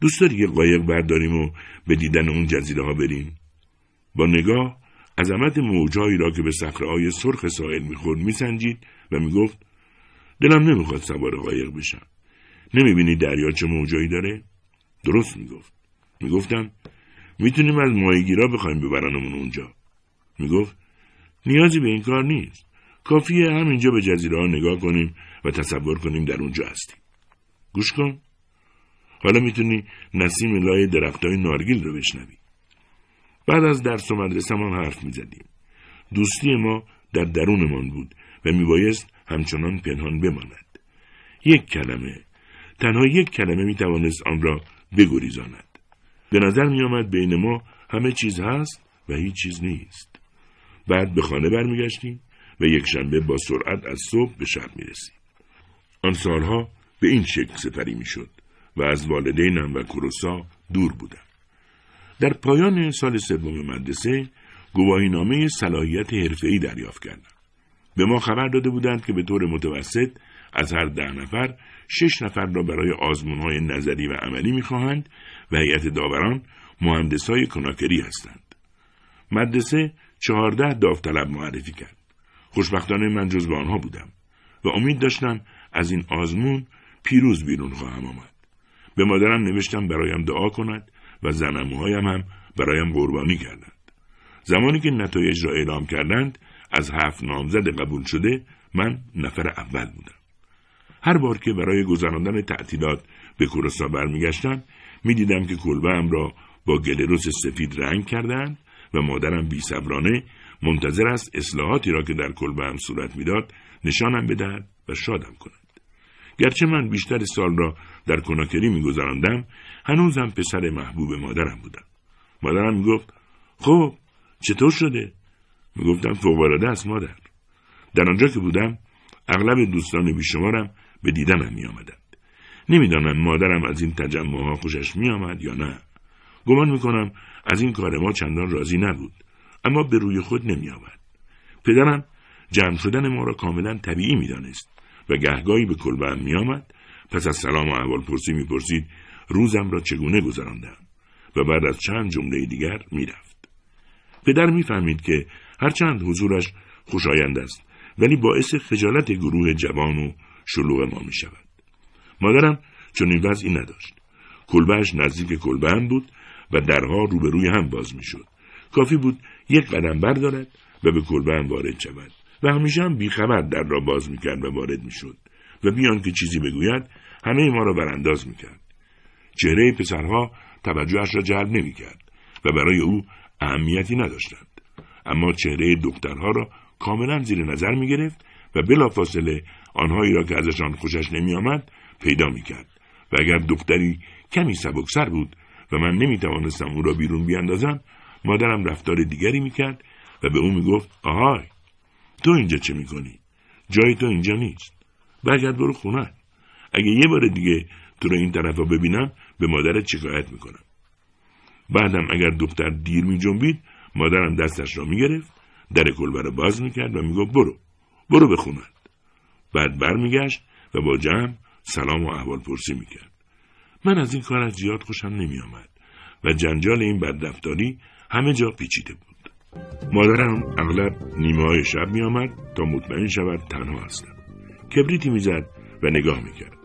دوست داری یه قایق برداریم و به دیدن اون جزیره ها بریم با نگاه عظمت موجهایی را که به صخره سرخ ساحل می‌خورد میسنجید و می‌گفت دلم نمی‌خواد سوار قایق بشم. نمی‌بینی دریا چه موجایی داره؟ درست می‌گفت. می‌گفتم می‌تونیم از ماهیگیرا بخوایم ببرنمون اونجا. می‌گفت نیازی به این کار نیست. کافیه همینجا به جزیره ها نگاه کنیم و تصور کنیم در اونجا هستیم. گوش کن. حالا می‌تونی نسیم لای درختای نارگیل رو بشنوی. بعد از درس و مدرسهمان حرف می‌زدیم دوستی ما در درونمان بود و میبایست همچنان پنهان بماند یک کلمه تنها یک کلمه می‌توانست آن را بگریزاند به نظر می آمد بین ما همه چیز هست و هیچ چیز نیست. بعد به خانه برمیگشتیم و یک شنبه با سرعت از صبح به شب می رسیم. آن سالها به این شکل سپری می شد و از والدینم و کروسا دور بودم. در پایان سال سوم مدرسه گواهینامه صلاحیت حرفه‌ای دریافت کردم. به ما خبر داده بودند که به طور متوسط از هر ده نفر شش نفر را برای آزمون های نظری و عملی می‌خواهند و هیئت داوران های کناکری هستند. مدرسه چهارده داوطلب معرفی کرد. خوشبختانه من جز آنها بودم و امید داشتم از این آزمون پیروز بیرون خواهم آمد. به مادرم نوشتم برایم دعا کند و زنموهایم هم برایم قربانی کردند. زمانی که نتایج را اعلام کردند از هفت نامزد قبول شده من نفر اول بودم. هر بار که برای گذراندن تعطیلات به کورسا برمیگشتم می‌دیدم که کلبه را با گلروس سفید رنگ کردند و مادرم بیصبرانه منتظر است اصلاحاتی را که در کلبه صورت می‌داد نشانم بدهد و شادم کند گرچه من بیشتر سال را در کناکری میگذراندم هنوزم پسر محبوب مادرم بودم. مادرم می‌گفت خب چطور شده؟ می‌گفتم فوقالعاده است مادر. در آنجا که بودم اغلب دوستان بیشمارم به دیدنم میآمدند. نمی‌دانم مادرم از این تجمعها خوشش میآمد یا نه. گمان می‌کنم از این کار ما چندان راضی نبود اما به روی خود نمیآمد. پدرم جمع شدن ما را کاملا طبیعی می‌دانست و گهگاهی به کلبه هم میآمد. پس از سلام و احوال پرسی می‌پرسید روزم را چگونه گذراندم و بعد از چند جمله دیگر می‌رفت پدر می‌فهمید که هرچند حضورش خوشایند است ولی باعث خجالت گروه جوان و شلوغ ما می شود. مادرم چون این وضعی نداشت. کلبهش نزدیک کلبه هم بود و درها روبروی هم باز می شد. کافی بود یک قدم بردارد و به کلبه هم وارد شود و همیشه هم بیخبر در را باز می کرد و وارد می شد و بیان که چیزی بگوید همه ما را برانداز می کرد. چهره پسرها توجهش را جلب نمی کرد و برای او اهمیتی نداشتند. اما چهره دخترها را کاملا زیر نظر می گرفت و بلافاصله آنهایی را که ازشان خوشش نمی آمد پیدا می کرد و اگر دختری کمی سبکسر بود و من نمی توانستم او را بیرون بیاندازم مادرم رفتار دیگری می کرد و به او می گفت آهای تو اینجا چه می کنی؟ جای تو اینجا نیست برگرد برو خونه. اگه یه بار دیگه تو رو این طرف ببینم به مادرت شکایت می‌کنم. بعدم اگر دختر دیر می جنبید مادرم دستش را می گرفت در کلبه را باز می‌کرد و می‌گفت برو برو بخوند بعد برمیگشت و با جمع سلام و احوال پرسی می‌کرد. من از این کار زیاد خوشم نمیآمد و جنجال این بدرفتاری همه جا پیچیده بود. مادرم اغلب نیمه های شب میآمد تا مطمئن شود تنها هستم. کبریتی می‌زد و نگاه می‌کرد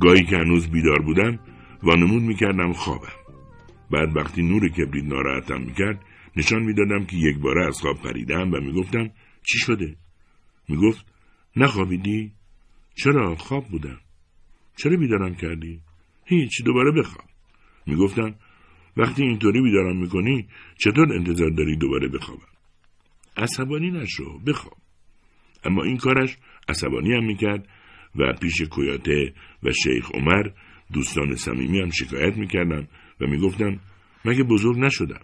گاهی که هنوز بیدار بودم وانمود می‌کردم خوابم بعد وقتی نور کبریت ناراحتم می‌کرد نشان می‌دادم که یک باره از خواب پریدم و می‌گفتم چی شده؟ می‌گفت نخوابیدی؟ چرا خواب بودم؟ چرا بیدارم کردی؟ هیچ دوباره بخواب می‌گفتم وقتی اینطوری بیدارم می‌کنی چطور انتظار داری دوباره بخوابم عصبانی نشو بخواب اما این کارش عصبانی هم می‌کرد و پیش کویاته و شیخ عمر دوستان صمیمی هم شکایت می‌کردم و می‌گفتم مگه بزرگ نشدم؟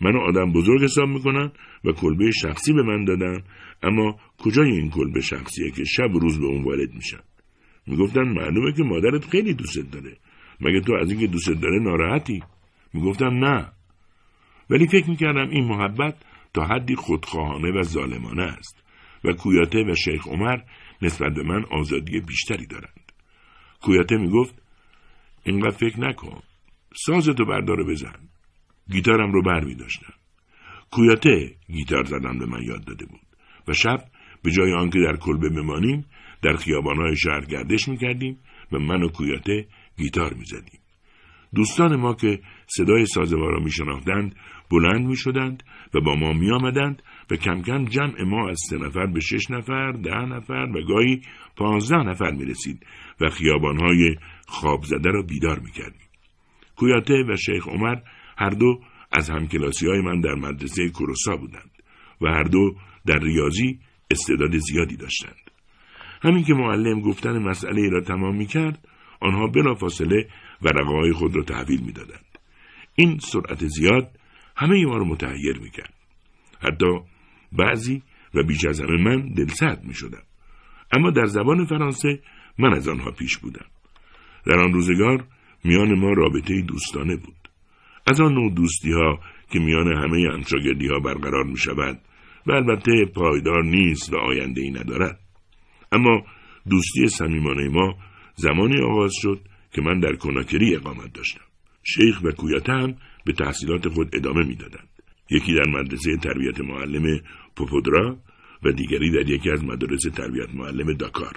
منو آدم بزرگ حساب می‌کنن و کلبه شخصی به من دادن اما کجای این کلبه شخصیه که شب و روز به اون وارد میشن؟ می‌گفتن معلومه که مادرت خیلی دوستت داره. مگه تو از اینکه دوستت داره ناراحتی؟ می‌گفتم نه. ولی فکر می‌کردم این محبت تا حدی خودخواهانه و ظالمانه است. و کویاته و شیخ عمر نسبت به من آزادی بیشتری دارند کویاته می‌گفت اینقدر فکر نکن سازتو بردار بزن گیتارم رو بر می داشتم. کویاته گیتار زدن به من یاد داده بود و شب به جای آنکه در کلبه بمانیم در خیابانهای شهر گردش می کردیم و من و کویاته گیتار می زدیم. دوستان ما که صدای سازما را می شناختند بلند می شدند و با ما می آمدند و کم کم جمع ما از سه نفر به شش نفر، ده نفر و گاهی پانزده نفر می رسید و خیابانهای خواب زده را بیدار می کردیم. کویاته و شیخ عمر هر دو از همکلاسی های من در مدرسه کروسا بودند و هر دو در ریاضی استعداد زیادی داشتند. همین که معلم گفتن مسئله را تمام می کرد، آنها بلافاصله ورقه های خود را تحویل می دادند. این سرعت زیاد همه ما را متحیر می کرد. حتی بعضی و بیش از همه من دلسرد می شدم. اما در زبان فرانسه من از آنها پیش بودم. در آن روزگار میان ما رابطه دوستانه بود. از آن نوع دوستی ها که میان همه همشاگردی ها برقرار می شود و البته پایدار نیست و آینده ای ندارد. اما دوستی صمیمانه ما زمانی آغاز شد که من در کناکری اقامت داشتم. شیخ و کویاته هم به تحصیلات خود ادامه می‌دادند. یکی در مدرسه تربیت معلم پوپودرا و دیگری در یکی از مدارس تربیت معلم داکار.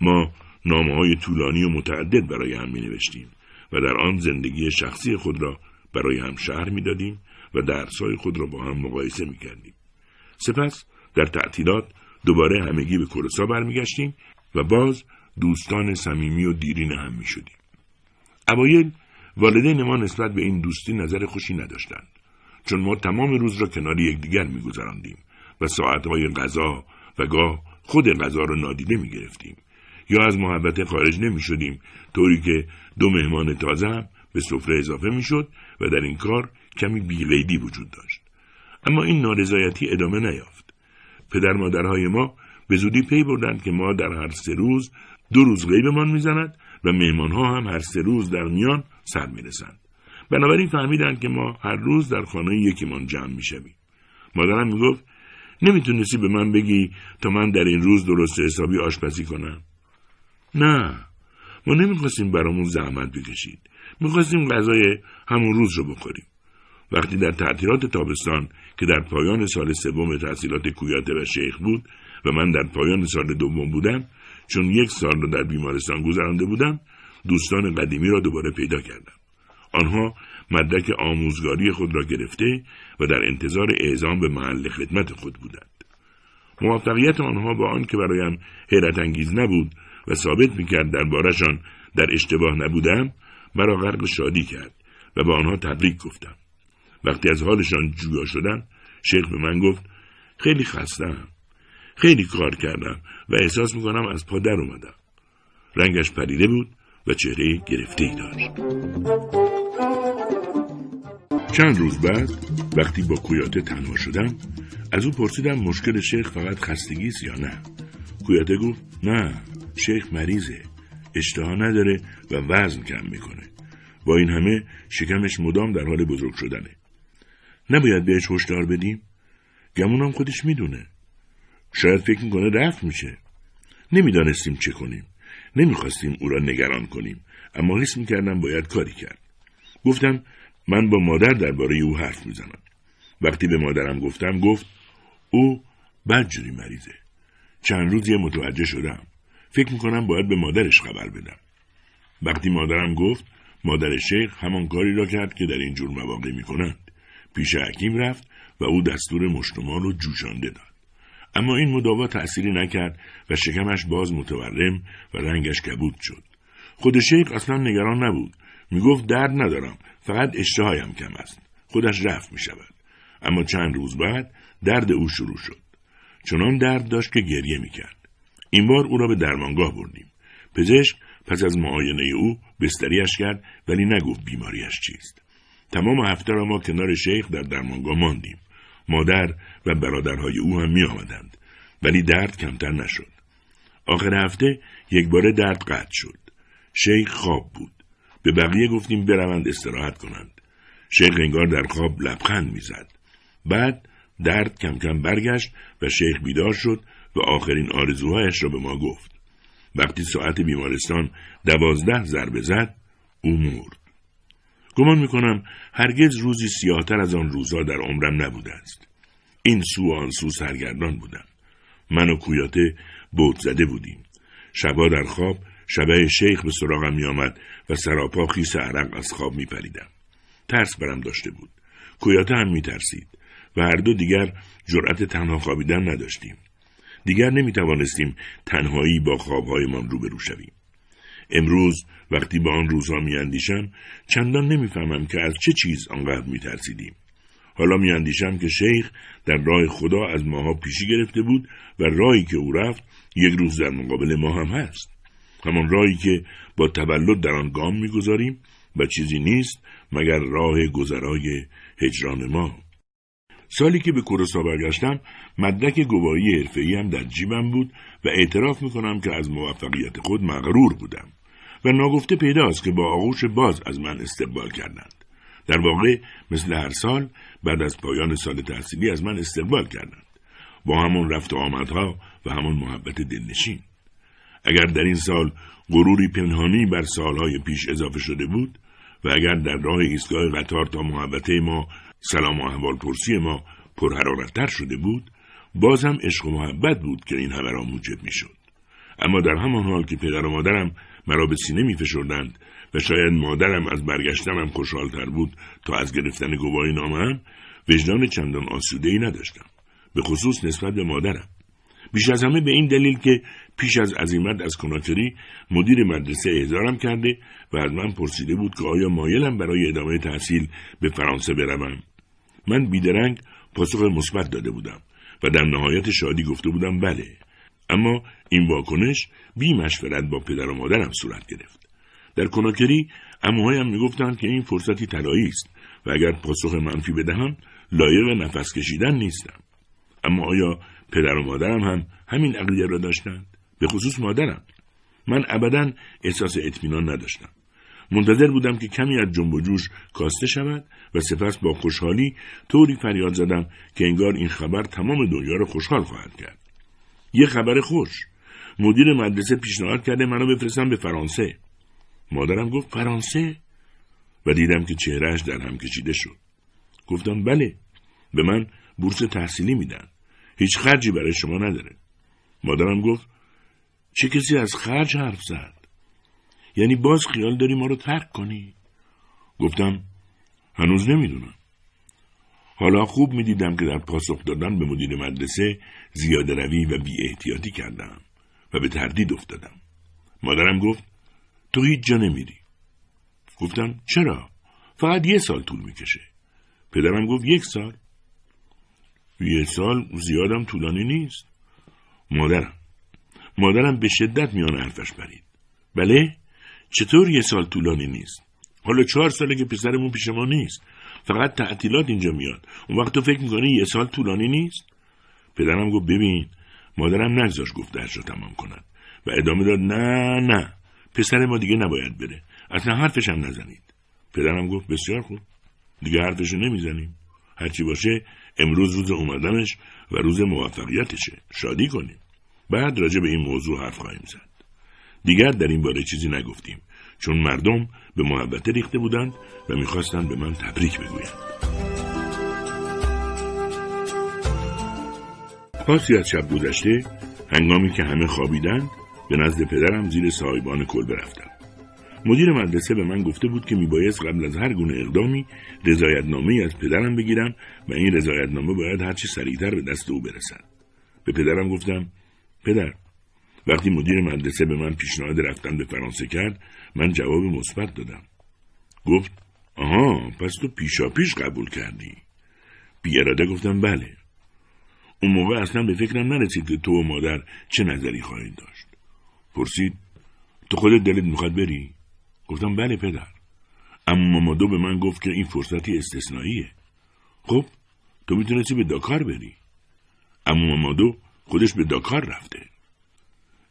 ما نامه های طولانی و متعدد برای هم می نوشتیم و در آن زندگی شخصی خود را برای هم شهر می‌دادیم و درسهای خود را با هم مقایسه می‌کردیم سپس در تعطیلات دوباره همگی به کلوسا برمیگشتیم و باز دوستان صمیمی و دیرین هم می شدیم. اوایل والدین ما نسبت به این دوستی نظر خوشی نداشتند چون ما تمام روز را کنار یکدیگر میگذراندیم و ساعتهای غذا و گاه خود غذا را نادیده می گرفتیم یا از محبت خارج نمی شدیم طوری که دو مهمان تازه هم به سفره اضافه می شد و در این کار کمی بیقیدی وجود داشت. اما این نارضایتی ادامه نیافت. پدر مادرهای ما به زودی پی بردند که ما در هر سه روز دو روز غیبمان می‌زند و مهمانها هم هر سه روز در میان سر می‌رسند. بنابراین فهمیدند که ما هر روز در خانه یکیمان جمع می‌شویم. مادرم می‌گفت نمی‌تونستی به من بگی تا من در این روز درست حسابی آشپزی کنم؟ نه. ما نمی‌خواستیم برامون زحمت بکشید. می‌خواستیم غذای همون روز رو بخوریم. وقتی در تعطیلات تابستان که در پایان سال سوم تحصیلات کویاته و شیخ بود و من در پایان سال دوم بودم چون یک سال را در بیمارستان گذرانده بودم دوستان قدیمی را دوباره پیدا کردم. آنها مدرک آموزگاری خود را گرفته و در انتظار اعزام به محل خدمت خود بودند. موفقیت آنها با آن که برایم حیرت انگیز نبود و ثابت می‌کرد دربارهشان در اشتباه نبودم مرا غرق شادی کرد و به آنها تبریک گفتم. وقتی از حالشان جویا شدم شیخ به من گفت خیلی خستم خیلی کار کردم و احساس می‌کنم از پا در اومدم. رنگش پریده بود و چهره گرفته ای داشت. چند روز بعد وقتی با کویاته تنها شدم از او پرسیدم مشکل شیخ فقط خستگی است یا نه. کویاته گفت نه شیخ مریضه اشتها نداره و وزن کم می‌کنه. با این همه شکمش مدام در حال بزرگ شدنه. نباید بهش هشدار بدیم؟ گمونم خودش می‌دونه. شاید فکر می‌کنه رفت میشه. نمی‌دانستیم چه کنیم. نمی‌خواستیم او را نگران کنیم. اما حس می‌کردم باید کاری کرد. گفتم من با مادر درباره او حرف می‌زنم. وقتی به مادرم گفتم گفت او بدجوری مریضه. چند روزی متوجه شدم. فکر می‌کنم باید به مادرش خبر بدم. وقتی مادرم گفت مادر شیخ همان کاری را کرد که در این جور مواقع می‌کنند پیش حکیم رفت و او دستور مشتمال رو جوشانده داد. اما این مداوا تأثیری نکرد و شکمش باز متورم و رنگش کبود شد. خود شیخ اصلا نگران نبود. می‌گفت درد ندارم. فقط اشتهایم کم است. خودش رفت می شود اما چند روز بعد درد او شروع شد. چنان درد داشت که گریه می کرد این بار او را به درمانگاه بردیم. پزشک پس از معاینه او بستریش کرد ولی نگفت بیماریش چیست. تمام هفته را ما کنار شیخ در درمانگاه ماندیم. مادر و برادرهای او هم می آمدند ولی درد کمتر نشد. آخر هفته یک بار درد قطع شد. شیخ خواب بود. به بقیه گفتیم بروند استراحت کنند. شیخ انگار در خواب لبخند می‌زد. بعد درد کم کم برگشت و شیخ بیدار شد و آخرین آرزوهایش را به ما گفت. وقتی ساعت بیمارستان دوازده ضربه زد او مرد. گمان می‌کنم هرگز روزی سیاهتر از آن روزها در عمرم نبوده است. این سو آن سو سرگردان بودم. من و کویاته بود زده بودیم. شبا در خواب شبه شیخ به سراغم میآمد و سراپا خیس عرق از خواب میپریدم. ترس برم داشته بود. کویاته هم میترسید و هر دو دیگر جرأت تنها خوابیدن نداشتیم. دیگر نمی توانستیم تنهایی با خوابهایمان روبرو شویم. امروز وقتی با آن روزها میاندیشم چندان نمی‌فهمم که از چه چیز آنقدر میترسیدیم. حالا میاندیشم که شیخ در راه خدا از ماها پیشی گرفته بود و راهی که او رفت یک روز در مقابل ما هم هست. همان راهی که با تولد در آن گام می‌گذاریم و چیزی نیست مگر راه گذرای هجران ما. سالی که به کورسا برگشتم مدرک گواهی حرفه‌ای هم در جیبم بود و اعتراف می‌کنم که از موفقیت خود مغرور بودم. و ناگفته پیداست که با آغوش باز از من استقبال کردند. در واقع مثل هر سال بعد از پایان سال تحصیلی از من استقبال کردند. با همون رفت و آمدها و همون محبت دلنشین. اگر در این سال غروری پنهانی بر سالهای پیش اضافه شده بود و اگر در راه ایستگاه قطار تا محبته ما سلام و احوال پرسی ما پرحرارتتر شده بود باز هم عشق و محبت بود که این همه را موجب می‌شد. اما در همان حال که پدر و مادرم مرا به سینه می فشردند و شاید مادرم از برگشتنم خوشحالتر بود تا از گرفتن گواهی نامم وجدان چندان آسوده ای نداشتم به خصوص نسبت به مادرم. بیش از همه به این دلیل که پیش از عزیمت از کناکری مدیر مدرسه احضارم کرده و از من پرسیده بود که آیا مایلم برای ادامه تحصیل به فرانسه بروم. من بیدرنگ پاسخ مثبت داده بودم و در نهایت شادی گفته بودم بله اما این واکنش بی مشورت با پدر و مادرم صورت گرفت. در کناکری اموهایم می‌گفتند که این فرصتی طلایی است و اگر پاسخ منفی بدهم لایق نفس کشیدن نیستم. اما آیا پدر و مادرم هم همین عقیده را داشتند؟ به خصوص مادرم. من ابدا احساس اطمینان نداشتم. منتظر بودم که کمی از جنب و جوش کاسته شود و سپس با خوشحالی طوری فریاد زدم که انگار این خبر تمام دنیا را خوشحال خواهد کرد. یه خبر خوش مدیر مدرسه پیشنهاد کرده منو بفرستم به فرانسه. مادرم گفت فرانسه؟ و دیدم که چهرهش در هم کشیده شد. گفتم بله به من بورس تحصیلی میدن. هیچ خرجی برای شما نداره. مادرم گفت چه کسی از خرج حرف زد؟ یعنی باز خیال داری ما رو ترک کنی؟ گفتم هنوز نمی‌دونم. حالا خوب می‌دیدم که در پاسخ دادن به مدیر مدرسه زیاده روی و بی احتیاطی کردم. و به تردید افتادم. مادرم گفت تو هیچ جا نمیری. گفتم چرا؟ فقط یه سال طول می‌کشه. پدرم گفت یک سال. یه سال زیادم طولانی نیست. مادرم مادرم به شدت میان حرفش برید بله؟ چطور یه سال طولانی نیست؟ حالا چهار ساله که پسرمون پیش ما نیست. فقط تعطیلات اینجا میاد. اون وقت تو فکر می‌کنی یه سال طولانی نیست؟ پدرم گفت ببین مادرم نگذاش گفتهش رو تمام کند و ادامه داد نه نه. پسر ما دیگه نباید بره. اصلا حرفش هم نزنید. پدرم گفت بسیار خوب. دیگه حرفش رو نمی‌زنیم. هرچی باشه امروز روز اومدنش و روز موفقیتشه. شادی کنیم. بعد راجع به این موضوع حرف خواهیم زد. دیگر در این باره چیزی نگفتیم. چون مردم به محبته ریخته بودند و می‌خواستند به من تبریک بگویند. پاسی از شب گذشته هنگامی که همه خوابیدند به نزد پدرم زیر سایبان کلبه رفتم مدیر مدرسه به من گفته بود که میبایست قبل از هر گونه اقدامی رضایتنامه از پدرم بگیرم و این رضایتنامه باید هرچی سریعتر به دست او برسد. به پدرم گفتم پدر وقتی مدیر مدرسه به من پیشنهاد رفتن به فرانسه کرد من جواب مثبت دادم. گفت آها پس تو پیشا پیش قبول کردی. بی اراده گفتم بله. اون موقع اصلا به فکرم نرسید که تو و مادر چه نظری خواهید داشت. پرسید تو خودت دلت می‌خواد بری؟ گفتم بله پدر. اما مامادو به من گفت که این فرصتی استثنائیه. خب تو می‌تونستی به داکار بری. اما مامادو خودش به داکار رفته.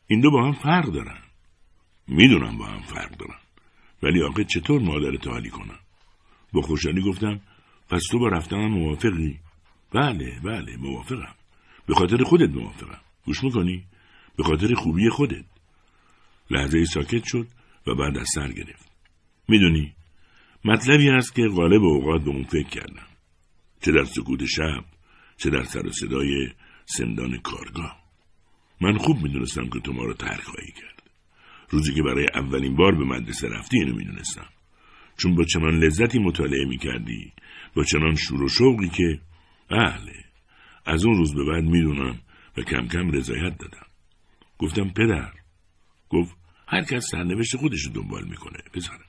این دو با هم فرق دارن. می‌دونم با هم فرق دارن. ولی آقا چطور مادر حالی کنم با خوشحالی گفتم پس تو با رفتنم موافقی؟ بله بله موافقم. به خاطر خودت موافقم. گوش می‌کنی؟ به خاطر خوبی خودت. لحظه ساکت شد و بعد از سر گرفت. می‌دونی مطلبی هست که غالب اوقات به اون فکر کردم. چه در سکوت شب چه در سر و صدای سندان کارگاه. من خوب می‌دونستم که تو ما رو ترک خواهی کرد. روزی که برای اولین بار به مدرسه رفتی اینو می‌دونستم. چون با چنان لذتی مطالعه می‌کردی با چنان شور و شوقی که بله. از اون روز به بعد می‌دونم و کم کم رضایت دادم. گفتم پدر. گفت هر کس سرنوشت خودش رو دنبال می‌کنه پسرم.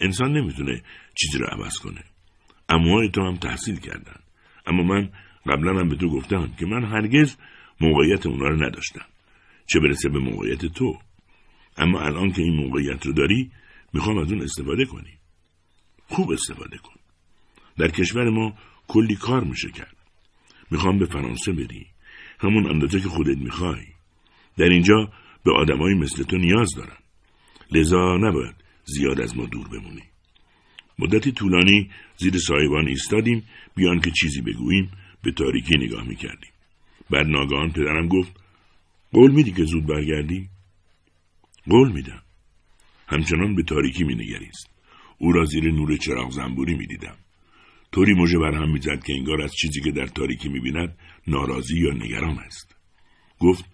انسان نمی‌تونه چیزی رو عوض کنه. اما تو هم تحصیل کردن. اما من قبلا هم به تو گفتم که من هرگز موقعیت اونا رو نداشتم. چه برسه به موقعیت تو. اما الان که این موقعیت رو داری می‌خوام از اون استفاده کنی. خوب استفاده کن. در کشور ما کلی کار میشه کرد. می‌خوام به فرانسه بری. همون اندازه که خودت می‌خوای. در اینجا به آدمایی مثل تو نیاز دارن لذا نباید زیاد از ما دور بمونی. مدتی طولانی زیر سایبان ایستادیم. بیان که چیزی بگوییم به تاریکی نگاه می‌کردیم. بعد ناگهان پدرم گفت قول میدی که زود برگردی؟ قول میدم. همچنان به تاریکی مینگریست. او را زیر نور چراغ زنبوری می‌دیدم. طوری موجه بر هم می‌زد که انگار از چیزی که در تاریکی می‌بیند ناراضی یا نگران است. گفت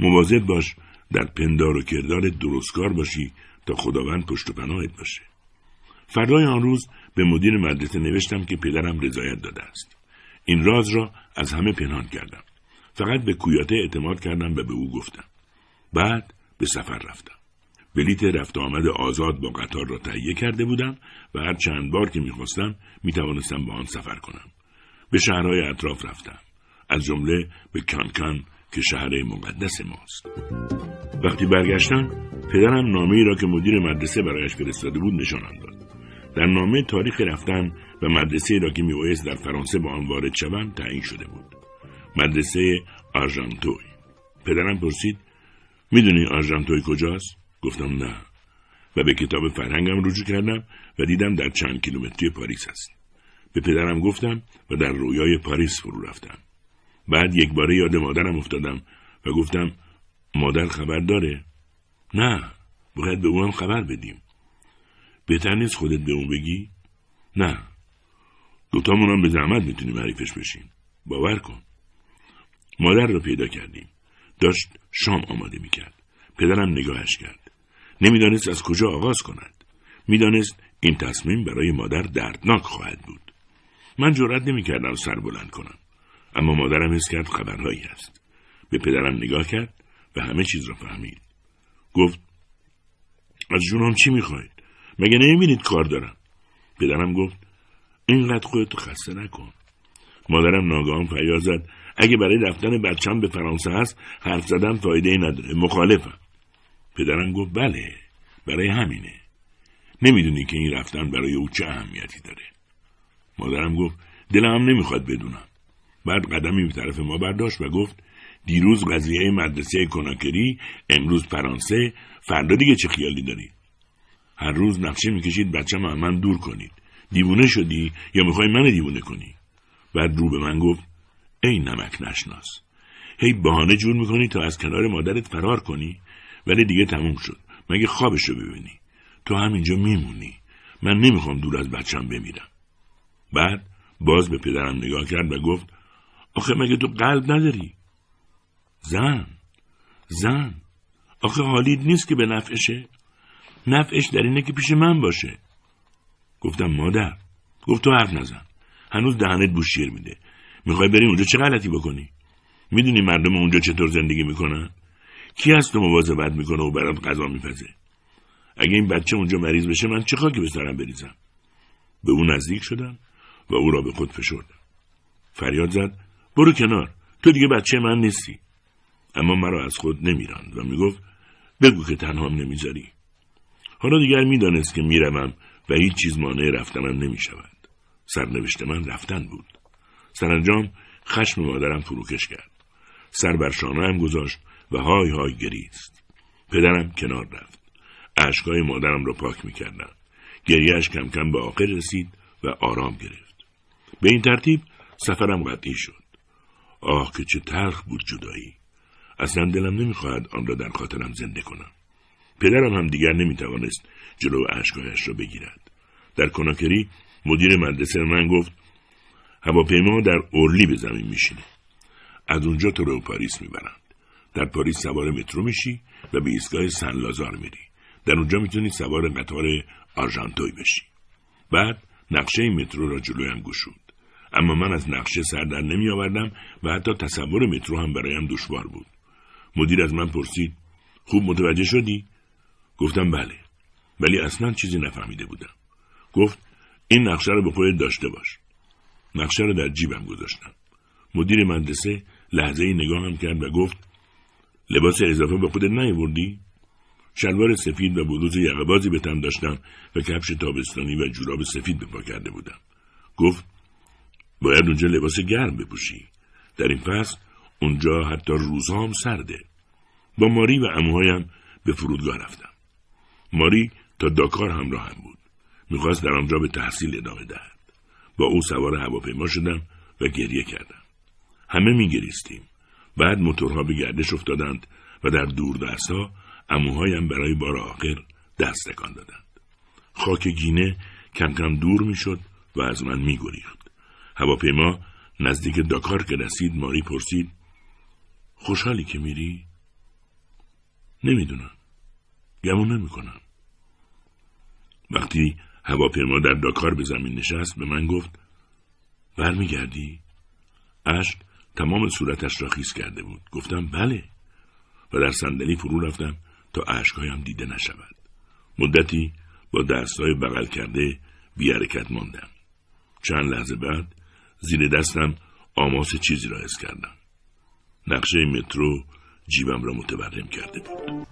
مواظب باش در پندار و کردار درستکار باشی تا خداوند پشت و پناهت باشه. فردای آن روز به مدیر مدرسه نوشتم که پدرم رضایت داده است. این راز را از همه پنهان کردم. فقط به کویاته اعتماد کردم و به او گفتم. بعد به سفر رفتم. بلیت رفت آمد آزاد با قطار را تهیه کرده بودم و هر چند بار که می‌خواستم می‌توانستم با آن سفر کنم. به شهرهای اطراف رفتم. از جمله به کانکان که شهر مقدس ماست. وقتی برگشتم پدرم نامه ای را که مدیر مدرسه برایش فرستاده بود نشانم داد. در نامه تاریخ رفتن و مدرسه را که میبایست در فرانسه با آن وارد شوم تعیین شده بود. مدرسه آرژانتوی. پدرم پرسید می‌دونی آرژانتوی کجاست؟ گفتم نه. و به کتاب فرهنگم رجوع کردم و دیدم در چند کیلومتری پاریس است به پدرم گفتم و در رویای پاریس فرو رفتم. بعد یک باره یاد مادرم افتادم و گفتم مادر خبر داره؟ نه باید به اونم خبر بدیم. بهتر نیست خودت به اون بگی؟ نه. دوتامون هم به زحمت می‌تونیم حریفش بشیم. باور کن. مادر رو پیدا کردیم. داشت شام آماده می‌کرد. پدرم نگاهش کرد. نمی‌دانست از کجا آغاز کند. می‌دانست این تصمیم برای مادر دردناک خواهد بود. من جرأت نمی‌کردم سر بلند کنم. اما مادرم حس کرد خبرهایی است به پدرم نگاه کرد و همه چیز را فهمید. گفت از جونم چی می‌خواید مگه نمی‌بینید کار دارم؟ پدرم گفت اینقدر خودتو خسته نکن. مادرم ناگهان فریاد زد اگه برای رفتن بچم به فرانسه هست حرف زدن فایده ای نداره. مخالفم. پدرم گفت بله برای همینه. نمی‌دونی که این رفتن برای او چه اهمیتی داره. مادرم گفت دلم نمی‌خواد بدونم. بعد قدمی به طرف ما برداشت و گفت دیروز قضیه مدرسه کناکری امروز فرانسه فردا دیگه چه خیالی داری؟ هر روز نقشه می‌کشید بچه از من دور کنید. دیوونه شدی یا می‌خوای من دیوونه کنی؟ بعد رو به من گفت ای نمک نشناس. هی بهانه جور می‌کنی تا از کنار مادرت فرار کنی؟ ولی دیگه تموم شد. مگه خوابشو ببینی؟ تو همینجا میمونی. من نمی‌خوام دور از بچم بمیرم. بعد باز به پدرم نگاه کرد و گفت آخه مگه تو قلب نداری؟ زن زن. آخه حالید نیست که به نفعشه. نفعش در اینه که پیش من باشه. گفتم مادر. گفت تو حرف نزن. هنوز دهنت بوشیر میده. می‌خوای بری اونجا چه غلطی بکنی؟ می‌دونی مردم اونجا چطور زندگی می‌کنن؟ کی از تو مواظبت می‌کنه و برات غذا میپزه؟ اگه این بچه اونجا مریض بشه من چه خاکی به سرم بریزم؟ به او نزدیک شدم و او را به خود فشردم. فریاد زد برو کنار تو دیگه بچه من نیستی. اما مرا از خود نمیراند و می‌گفت بگو که تنهام نمی‌ذاری. حالا دیگر می‌دانست که می‌روم و هیچ چیز مانع رفتنم نمی‌شود. سرنوشت من رفتن بود. سرانجام خشم مادرم فروکش کرد. سر بر هم گذاشت و های های گریست. پدرم کنار رفت. اشکای مادرم را پاک می‌کردم. گریهش کم کم به آخر رسید و آرام گرفت. به این ترتیب سفرم قطعی شد. آه که چه تلخ بود جدایی. اصلا دلم نمی‌خواهد آن را در خاطرم زنده کنم. پدرم هم دیگر نمی‌توانست جلو اشکایش را بگیرد. در کناکری مدیر مدرسه من گفت هواپیما در اورلی به زمین میشینه. از اونجا تو رو پاریس می‌برند در پاریس سوار مترو میشی و به ایستگاه سن لازار میری. در اونجا می‌تونی سوار قطار آرژانتوی بشی. بعد نقشه مترو را جلویم گشود. اما من از نقشه سر در نمی آوردم و حتی تصور مترو هم برایم دشوار بود. مدیر از من پرسید خوب متوجه شدی؟ گفتم بله. ولی اصلا چیزی نفهمیده بودم. گفت این نقشه رو به خودت داشته باش. نقشه رو در جیبم گذاشتم. مدیر مدرسه لحظه ای نگاهم کرد و گفت لباس اضافه به خودت نیاوردی؟ شلوار سفید و بلوز یقهبازی به تن داشتم و کفش تابستانی و جوراب سفید به پا کرده بودم. گفت باید اونجا لباس گرم بپوشی. در این فصل اونجا حتی روزها هم سرده. با ماری و اموهایم به فرودگاه رفتم. ماری تا داکار همراه هم بود. می‌خواست در آنجا به تحصیل ادامه دهد. با او سوار هواپیما شدم و گریه کردم. همه میگریستیم. بعد موتورها به گردش افتادند و در دور دستها اموهایم برای بار آخر دست تکان دادند. خاک گینه کم کم دور می‌شد و از من میگریخت. هواپیما نزدیک داکار که رسید ماری پرسید خوشحالی که میری؟ نمی‌دونم. گمون نمی‌کنم. وقتی هواپیما در داکار به زمین نشست به من گفت برمیگردی؟ اشک؟ تمام صورتش را خیز کرده بود. گفتم بله. و در صندلی فرو رفتم تا اشکهایم دیده نشود. مدتی با دستهای بغل کرده بی حرکت ماندم. چند لحظه بعد زیر دستم آماس چیزی را حس کردم. نقشه مترو جیبم را متورم کرده بود.